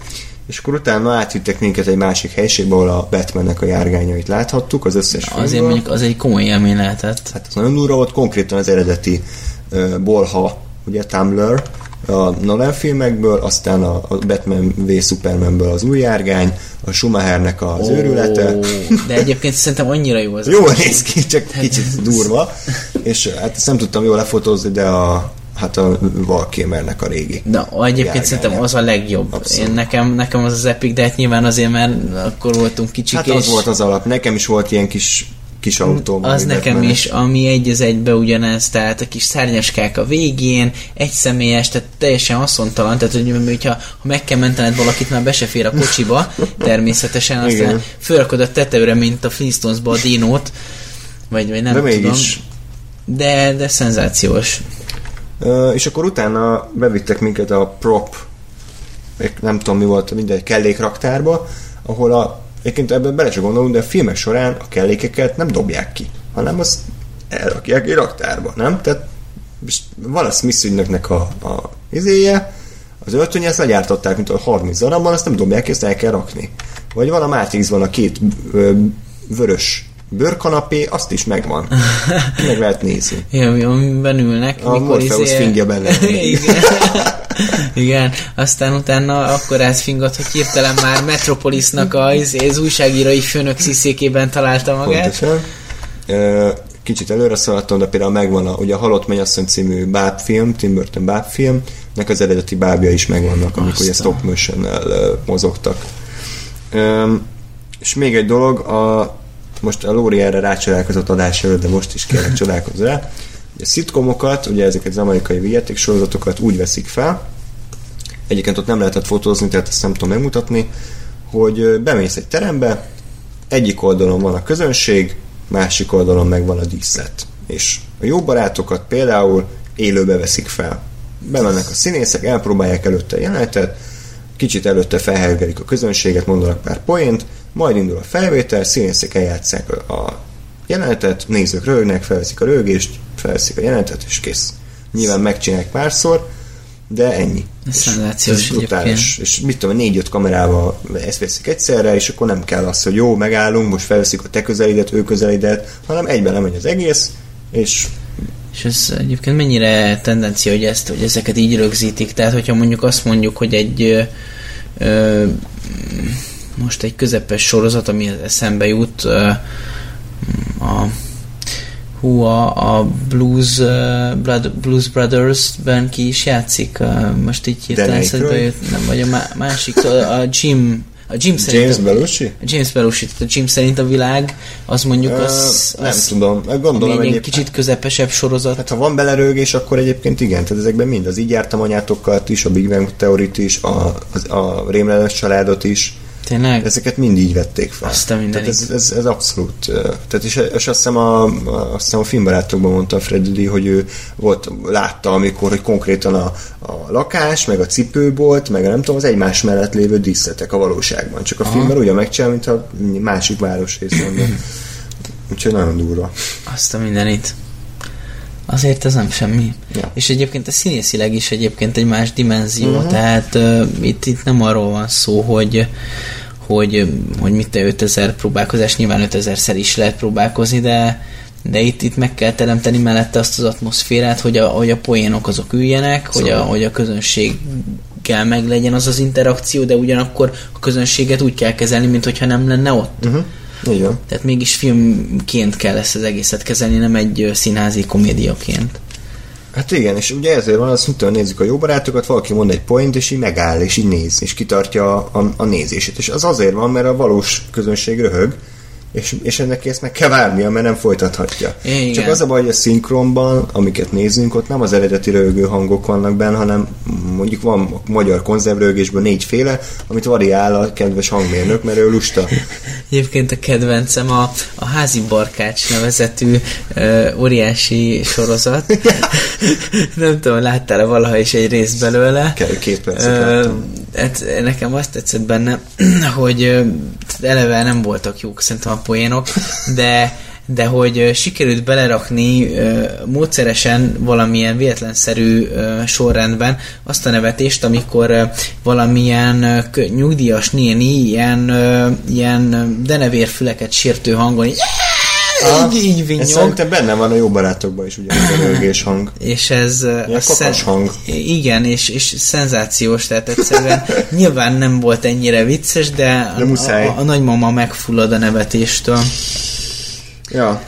és akkor utána átvittek minket egy másik helységbe, ahol a Batmannek a járgányait láthattuk, az összes azért filmből. mondjuk az egy komoly élmény lehetett. Hát az nagyon durva volt, konkrétan az eredeti uh, Bolha, ugye Tumblr, a Nolan filmekből, aztán a, a Batman v Supermanből az új járgány, a Schumachernek az Ó, őrülete, De egyébként szerintem annyira jó az. Jól néz ki, csak kicsit durva, és hát ezt nem tudtam jól lefotózni, de a, hát a Valkémernek a régi. De egyébként szerintem az a legjobb. Abszolút. Én nekem, nekem az az epic, de hát nyilván azért, mert akkor voltunk kicsik, Hát és az volt az alap. Nekem is volt ilyen kis, kis autóm. az ami nekem Batman-es. is, ami egy az egybe ugyanez, tehát a kis szárnyaskák a végén, egy személyes, tehát teljesen haszontalan, tehát hogy, hogyha ha meg kell mentened valakit, már be se fér a kocsiba, természetesen, aztán Igen. fölrakod a tetőre, mint a Flintstonesba a dinót, vagy, vagy nem De tudom. mégis. De, de szenzációs. Ö, és akkor utána bevittek minket a prop, nem tudom mi volt, mindegy, kellékraktárba, ahol a, egyébként ebben bele sem gondolunk, de a filmek során a kellékeket nem dobják ki, hanem azt elrakják egy raktárba, nem? Tehát van a Smith a, a izéje, az öltönye, ezt legyártották, mint a 30 darabban, azt nem dobják ezt el kell rakni. Vagy van a Matrixban a két ö, vörös bőrkanapé, azt is megvan. Meg lehet nézni. Ja, amiben ülnek. A Morpheus izé- fingja benne. Igen. Igen, aztán utána akkor átfingat, hogy hirtelen már Metropolisnak a, izé, az újságírói főnök sziszékében találta magát. Pontosan. Kicsit előre szaladtam, de például megvan a, ugye a Halott Mennyasszony című Báb film, Tim Burton Báb film, nek az eredeti bábja is megvannak, amik ugye Aztán. stop motion-nel ö, mozogtak. És még egy dolog, a, most a Lóri erre rácsodálkozott adás előtt, de most is kérlek csodálkozz rá. A szitkomokat, ugye ezeket az amerikai vigyáték sorozatokat úgy veszik fel, egyébként ott nem lehetett fotózni, tehát ezt nem tudom megmutatni, hogy bemész egy terembe, egyik oldalon van a közönség, másik oldalon meg van a díszlet. És a jó barátokat például élőbe veszik fel. Bemennek a színészek, elpróbálják előtte a jelenetet, kicsit előtte felhergelik a közönséget, mondanak pár poént, majd indul a felvétel, színészek eljátszák a jelenetet, nézők röhögnek, felveszik a röhögést, felveszik a jelenetet, és kész. Nyilván megcsinálják párszor, de ennyi. Ez szenzációs brutális. És mit tudom, négy-öt kamerával ezt veszik egyszerre, és akkor nem kell az, hogy jó, megállunk, most felveszik a te közelidet, ő közelidet, hanem egyben lemegy az egész, és és ez egyébként mennyire tendencia, hogy, ezt, hogy ezeket így rögzítik? Tehát, hogyha mondjuk azt mondjuk, hogy egy ö, ö, most egy közepes sorozat, ami eszembe jut, a hú, a, a Blues, uh, Blood, Blues Brothers-ben ki is játszik, uh, most így hirtelen eszedbe jött, nem, vagy a másik, a, a Jim, a Jim szerint James Belushi? A James Belushi, a Jim szerint a világ, az mondjuk az... az nem tudom, gondolom egy kicsit közepesebb sorozat. Hát ha van belerőgés, akkor egyébként igen, tehát ezekben mind. Az így jártam anyátokkal is, a Big Bang teorit is, a, a, a Rémlenes családot is, Tényleg? Ezeket mind így vették fel. Azt a tehát ez, ez, ez, abszolút. Tehát és, és azt hiszem a, azt hiszem a filmbarátokban mondta Freddy, hogy ő volt, látta, amikor, hogy konkrétan a, a lakás, meg a cipőbolt, meg a nem tudom, az egymás mellett lévő díszletek a valóságban. Csak a Aha. filmben ugyan megcsinál, mint a másik város részben. Úgyhogy nagyon durva. Azt a mindenit. Azért ez nem semmi. Ja. És egyébként a színészileg is egyébként egy más dimenzió, uh-huh. tehát uh, itt, itt nem arról van szó, hogy hogy, hogy mit te 5000 próbálkozás, nyilván 5000-szer is lehet próbálkozni, de, de itt, itt meg kell teremteni mellette azt az atmoszférát, hogy a, hogy a poénok azok üljenek, szóval. hogy, a, hogy a közönség kell meg legyen az az interakció, de ugyanakkor a közönséget úgy kell kezelni, mint hogyha nem lenne ott. Uh-huh. Igen. Tehát mégis filmként kell ezt az egészet kezelni, nem egy színházi komédiaként. Hát igen, és ugye ezért van, azt mondta, nézzük a jó barátokat, valaki mond egy point, és így megáll, és így néz, és kitartja a, a nézését. És az azért van, mert a valós közönség röhög, és, és ennek ezt meg kell várnia, mert nem folytathatja. Igen. Csak az a baj, hogy a szinkronban, amiket nézünk, ott nem az eredeti rögő hangok vannak benne, hanem mondjuk van a magyar konzervrögésből négyféle, amit variál a kedves hangmérnök, mert ő lusta. Egyébként a kedvencem a, a Házi Barkács nevezetű uh, óriási sorozat. nem tudom, láttál-e valaha is egy részt belőle? Két percet láttam. Hát nekem azt tetszett benne, hogy eleve nem voltak jók szerintem a poénok, de de hogy sikerült belerakni módszeresen valamilyen véletlenszerű sorrendben azt a nevetést, amikor valamilyen nyugdíjas néni ilyen, ilyen denevérfüleket sértő hangon így így, így vinyog. Ez szerintem benne van a jó barátokban is, ugye, a rögés hang. És ez... Ilyen szen- hang. Igen, és, és szenzációs, tehát egyszerűen nyilván nem volt ennyire vicces, de, de a, a, a nagymama megfullad a nevetéstől. Ja.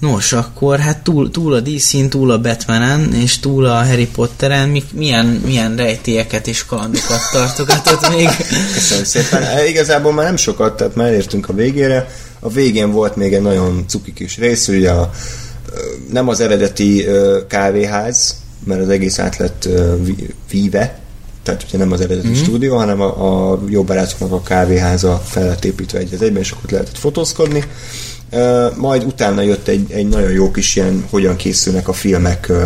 Nos, akkor hát túl, túl a dc túl a Batmanen, és túl a Harry Potteren, mi, milyen, milyen rejtélyeket és kalandokat tartogatott még? Köszönöm szépen. E, igazából már nem sokat, tehát már értünk a végére. A végén volt még egy nagyon cuki kis rész, ugye a, nem az eredeti kávéház, mert az egész át lett víve, tehát ugye nem az eredeti mm-hmm. stúdió, hanem a, a jó barátoknak a kávéháza fel lett építve egy az egyben, és akkor lehetett fotózkodni. Uh, majd utána jött egy, egy nagyon jó kis ilyen, hogyan készülnek a filmek uh,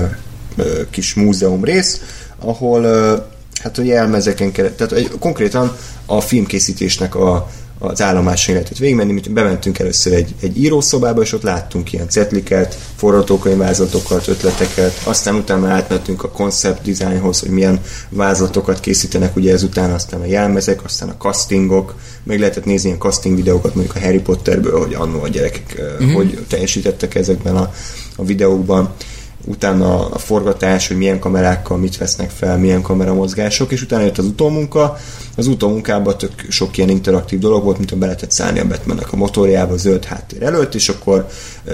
uh, kis múzeum rész, ahol hát ugye elmezeken keresztül, tehát egy, konkrétan a filmkészítésnek a, az állomáson lehetett végigmenni, mint bementünk először egy, egy írószobába, és ott láttunk ilyen cetliket, forgatókönyvvázlatokat, ötleteket, aztán utána átmentünk a concept designhoz, hogy milyen vázlatokat készítenek, ugye ezután aztán a jelmezek, aztán a castingok, meg lehetett nézni ilyen casting videókat mondjuk a Harry Potterből, hogy annó a gyerekek uh-huh. hogy teljesítettek ezekben a, a videókban utána a forgatás, hogy milyen kamerákkal mit vesznek fel, milyen kameramozgások, és utána jött az utómunka. Az utómunkában tök sok ilyen interaktív dolog volt, mint a be lehetett szállni a Batmannek a motorjába zöld háttér előtt, és akkor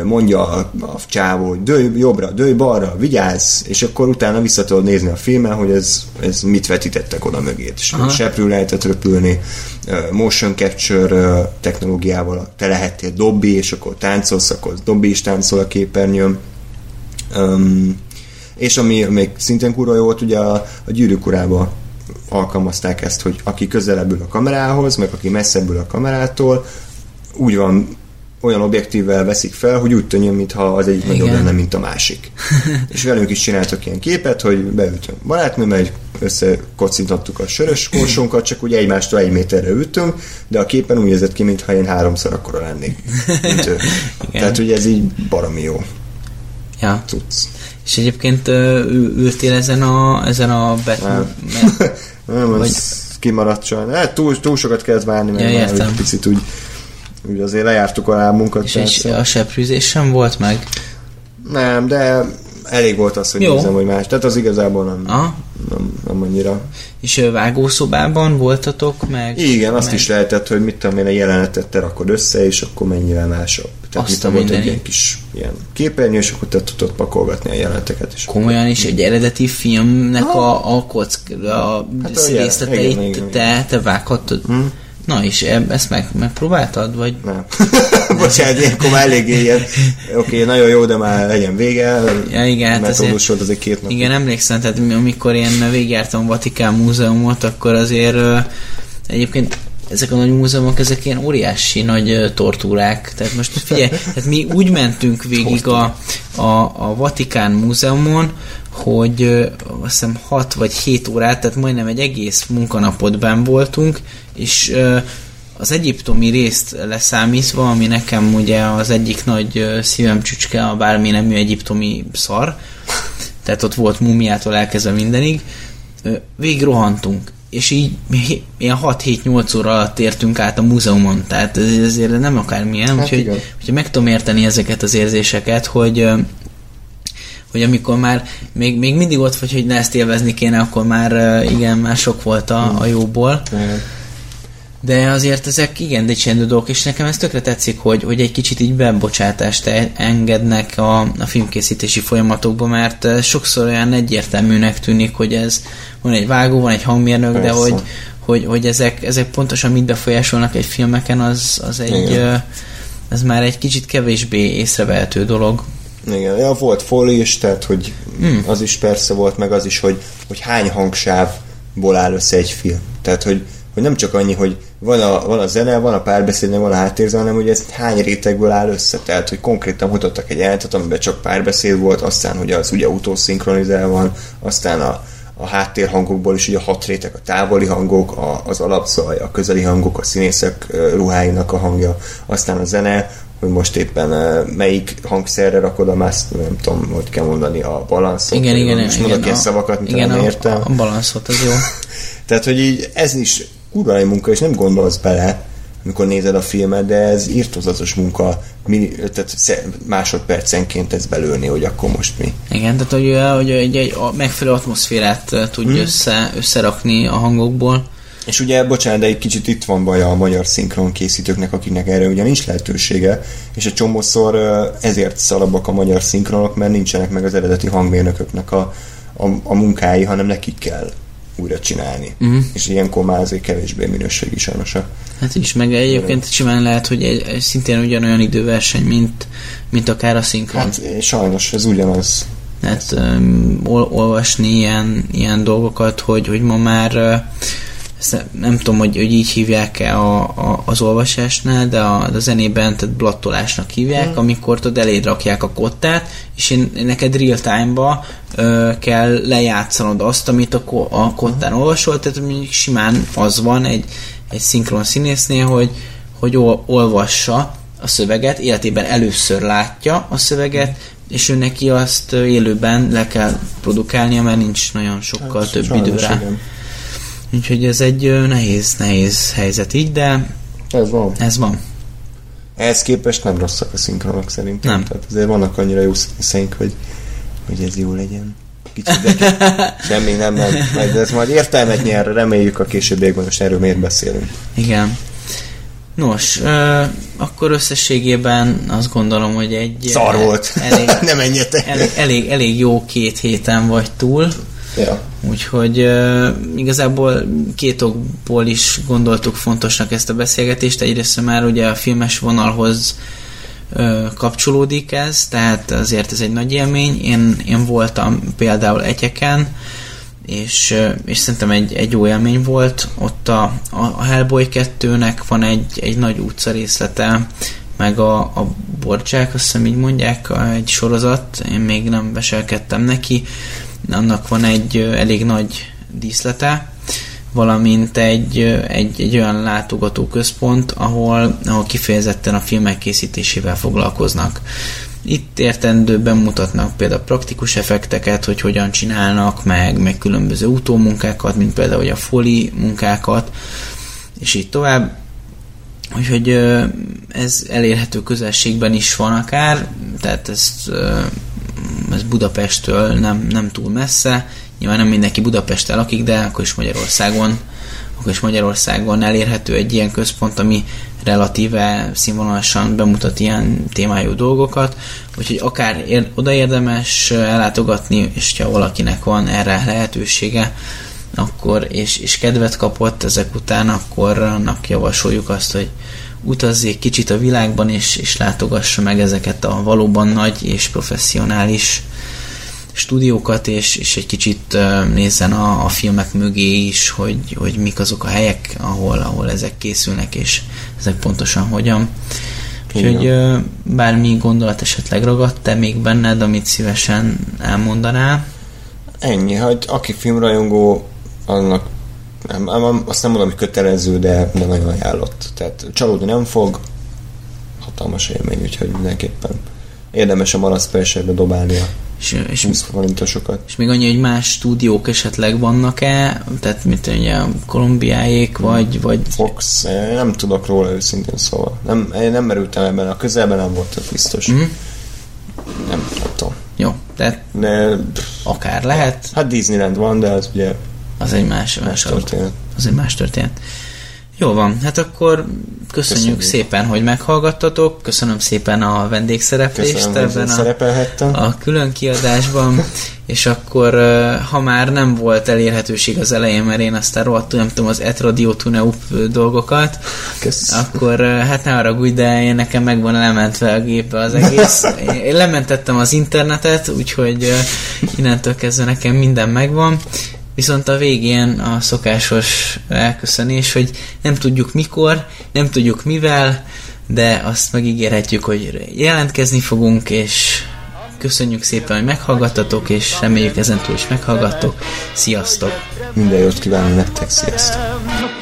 mondja a, a csávó, hogy dőj jobbra, dőj balra, vigyázz, és akkor utána vissza tudod nézni a filmen, hogy ez, ez mit vetítettek oda mögé. És Aha. seprű lehetett röpülni, motion capture technológiával te lehettél dobbi, és akkor táncolsz, akkor dobbi is táncol a képernyőn Um, és ami még szintén kurva jó volt, ugye a, a gyűrűk urába alkalmazták ezt, hogy aki közelebbül a kamerához, meg aki messzebbül a kamerától, úgy van olyan objektívvel veszik fel, hogy úgy tűnjön, mintha az egyik nagyobb Igen. lenne, mint a másik. és velünk is csináltak ilyen képet, hogy beültünk barátnőmmel, egy összekocintottuk a sörös korsónkat, csak úgy egymástól egy méterre ültünk, de a képen úgy nézett ki, mintha én háromszor akkora lennék, mint ő. Tehát, hogy ez így baromi jó Ja. cucc. És egyébként ültél ezen a, ezen a Batman... Nem. Nem, Vagy- ez kimaradt sajnos. Hát túl, túl sokat kellett várni, mert Ja, már értem. egy picit úgy, úgy azért lejártuk a lábunkat. És persze. a seprűzés sem volt meg? Nem, de elég volt az, hogy Jó. nézem, hogy más. Tehát az igazából nem, Aha. nem, nem annyira. És vágószobában voltatok meg? Igen, azt meg... is lehetett, hogy mit tudom én, egy jelenetet te rakod össze, és akkor mennyivel másabb. Tehát Azt a volt egy ilyen kis ilyen képernyő, és akkor te tudod pakolgatni a jeleneteket is. Komolyan is egy eredeti filmnek a, a kock, a Hát, részleteit igen, igen, te, te vághattad? Hm? Na és eb- ezt meg, megpróbáltad? Vagy Nem. Bocsánat, ilyenkor már eléggé ilyen, oké, nagyon jó, de már legyen vége. Ja, igen, hát azért- volt, azért két nap. Igen, emlékszem, tehát mi- amikor én végigjártam a Vatikán múzeumot, akkor azért egyébként ezek a nagy múzeumok, ezek ilyen óriási nagy tortúrák. Tehát most figyelj, tehát mi úgy mentünk végig a, a, a Vatikán múzeumon, hogy ö, azt hiszem 6 vagy 7 órát, tehát majdnem egy egész munkanapot benn voltunk, és az egyiptomi részt leszámítva, ami nekem ugye az egyik nagy ö, szívemcsücske a bármi nemű egyiptomi szar, tehát ott volt mumiától elkezdve mindenig, végig rohantunk, és így ilyen 6-7-8 óra alatt értünk át a múzeumon, tehát ez azért nem akármilyen, Hát úgyhogy, igen. úgyhogy meg tudom érteni ezeket az érzéseket, hogy hogy amikor már még, még mindig ott vagy, hogy ne ezt élvezni kéne, akkor már igen, már sok volt a, a jóból. Igen. De azért ezek igen dicsendő dolgok, és nekem ez tökre tetszik, hogy, hogy egy kicsit így bebocsátást e- engednek a, a filmkészítési folyamatokba, mert eh, sokszor olyan egyértelműnek tűnik, hogy ez van egy vágó, van egy hangmérnök, de Persze. hogy, hogy, hogy ezek, ezek pontosan mit befolyásolnak egy filmeken, az, az egy Igen. eh, ez már egy kicsit kevésbé észrevehető dolog. Igen, ja, volt foley is, tehát hogy Hmm. az is persze volt, meg az is, hogy, hogy hány hangsávból áll össze egy film. Tehát, hogy, hogy nem csak annyi, hogy van a, van a zene, van a párbeszéd, van a háttérzene, hanem hogy ez hány rétegből áll össze. Tehát, hogy konkrétan mutattak egy jelentet, amiben csak párbeszéd volt, aztán, hogy az ugye utószinkronizál van, aztán a, a háttérhangokból is ugye a hat réteg, a távoli hangok, a, az alapszaj, a közeli hangok, a színészek ruháinak a hangja, aztán a zene, hogy most éppen melyik hangszerre rakod a más, nem tudom, hogy kell mondani, a balanszot. Igen, vagy igen, Most igen. mondok ilyen a- szavakat, mint igen, nem a, értem. a balanszot, az jó. Tehát, hogy így ez is kurva nagy munka, és nem gondolsz bele, amikor nézed a filmet, de ez írtozatos munka, mini, tehát másodpercenként ez belőni, hogy akkor most mi. Igen, tehát hogy, hogy egy, egy a megfelelő atmoszférát ö, tudj Hmm. össze, összerakni a hangokból. És ugye, bocsánat, de egy kicsit itt van baj a magyar szinkron készítőknek, akiknek erre ugye nincs lehetősége, és egy csomószor ezért szalabbak a magyar szinkronok, mert nincsenek meg az eredeti hangmérnököknek a, a, a munkái, hanem nekik kell újra csinálni. Mhm. És ilyenkor már azért kevésbé minőségi sajnos a Hát is, meg egyébként simán lehet, hogy egy, egy szintén ugyanolyan időverseny, mint, mint akár a szinkron. Hát sajnos ez ugyanaz. Tehát um, ol, olvasni ilyen, ilyen dolgokat, hogy, hogy ma már ezt nem- tudom, hogy, hogy így hívják-e a, a, az olvasásnál, de a, a zenében tehát blattolásnak hívják, Hmm. amikor tudod eléd rakják a kottát, és én, neked real time-ba ö, kell lejátszanod azt, amit a, a kottán olvasol, tehát mondjuk simán az van egy, egy szinkron színésznél, hogy, hogy ol, olvassa a szöveget, életében először látja a szöveget, és ő neki azt élőben le kell produkálnia, mert nincs nagyon sokkal Hát, több idő rá. igen. Úgyhogy ez egy nehéz, nehéz helyzet így, de Ez van. ez van. Ehhez képest nem rosszak a szinkronok szerintem. Nem. Tehát azért vannak annyira jó színeink, hogy, hogy ez jó legyen. Kicsit, de semmi nem, nem. Majd ez majd értelmet nyer, reméljük a későbbiekben, most erről miért beszélünk. Igen. Nos, ö, akkor összességében azt gondolom, hogy egy... Szar volt. Elég, nem menjetek. elég, elég, elég jó két héten vagy túl. Ja. Úgyhogy uh, igazából két okból is gondoltuk fontosnak ezt a beszélgetést. Egyrészt már ugye a filmes vonalhoz uh, kapcsolódik ez, tehát azért ez egy nagy élmény. Én, én voltam például Egyeken, és, és szerintem egy, egy jó élmény volt. Ott a, a a Hellboy 2-nek van egy, egy nagy utca részlete, meg a, a Borcsák, azt hiszem így mondják, egy sorozat, én még nem veselkedtem neki, annak van egy elég nagy díszlete, valamint egy, egy, egy olyan látogató központ, ahol, ahol kifejezetten a filmek készítésével foglalkoznak. Itt értendőben mutatnak például praktikus effekteket, hogy hogyan csinálnak, meg, meg különböző utómunkákat, mint például a foli munkákat, és így tovább. Úgyhogy ez elérhető közelségben is van akár, tehát ez, ez Budapesttől nem, nem túl messze, nyilván nem mindenki Budapesten lakik, de akkor is Magyarországon akkor is Magyarországon elérhető egy ilyen központ, ami relatíve színvonalasan bemutat ilyen témájú dolgokat, úgyhogy akár ér, oda érdemes ellátogatni, és ha valakinek van erre lehetősége, akkor, és, és kedvet kapott ezek után, akkor annak javasoljuk azt, hogy utazzék kicsit a világban, és, és látogassa meg ezeket a valóban nagy és professzionális stúdiókat, és, és egy kicsit nézzen a, a filmek mögé is, hogy, hogy mik azok a helyek, ahol, ahol ezek készülnek, és ezek pontosan hogyan. Úgyhogy bármi gondolat esetleg ragadt te még benned, amit szívesen elmondanál? Ennyi, hogy aki filmrajongó, annak nem, azt nem mondom, hogy kötelező, de, de nagyon ajánlott. Tehát csalódni nem fog, hatalmas élmény, úgyhogy mindenképpen érdemes a malac dobálnia és, és, 20 forintosokat. És még annyi, hogy más stúdiók esetleg vannak-e, tehát mint ugye Kolumbiáék, vagy, vagy... Fox, nem tudok róla őszintén szóval. Nem, én nem merültem ebben, a közelben nem volt biztos. Mm. Nem, nem tudom. Jó, tehát de, akár lehet. Hát Disneyland van, de az ugye az egy más, más, más történet. Az egy más történet. Jó van, hát akkor köszönjük, köszönjük. szépen, hogy meghallgattatok, köszönöm szépen a vendégszereplést köszönöm, ebben a, a külön kiadásban, és akkor ha már nem volt elérhetőség az elején, mert én aztán rohadtul nem tudom az etradio tuneup dolgokat, köszönöm. akkor hát ne haragudj, de én nekem meg van lementve a gépbe az egész. Én lementettem az internetet, úgyhogy innentől kezdve nekem minden megvan, Viszont a végén a szokásos elköszönés, hogy nem tudjuk mikor, nem tudjuk mivel, de azt megígérhetjük, hogy jelentkezni fogunk, és köszönjük szépen, hogy meghallgattatok, és reméljük ezentúl is meghallgattok. Sziasztok! Minden jót kívánunk nektek, sziasztok!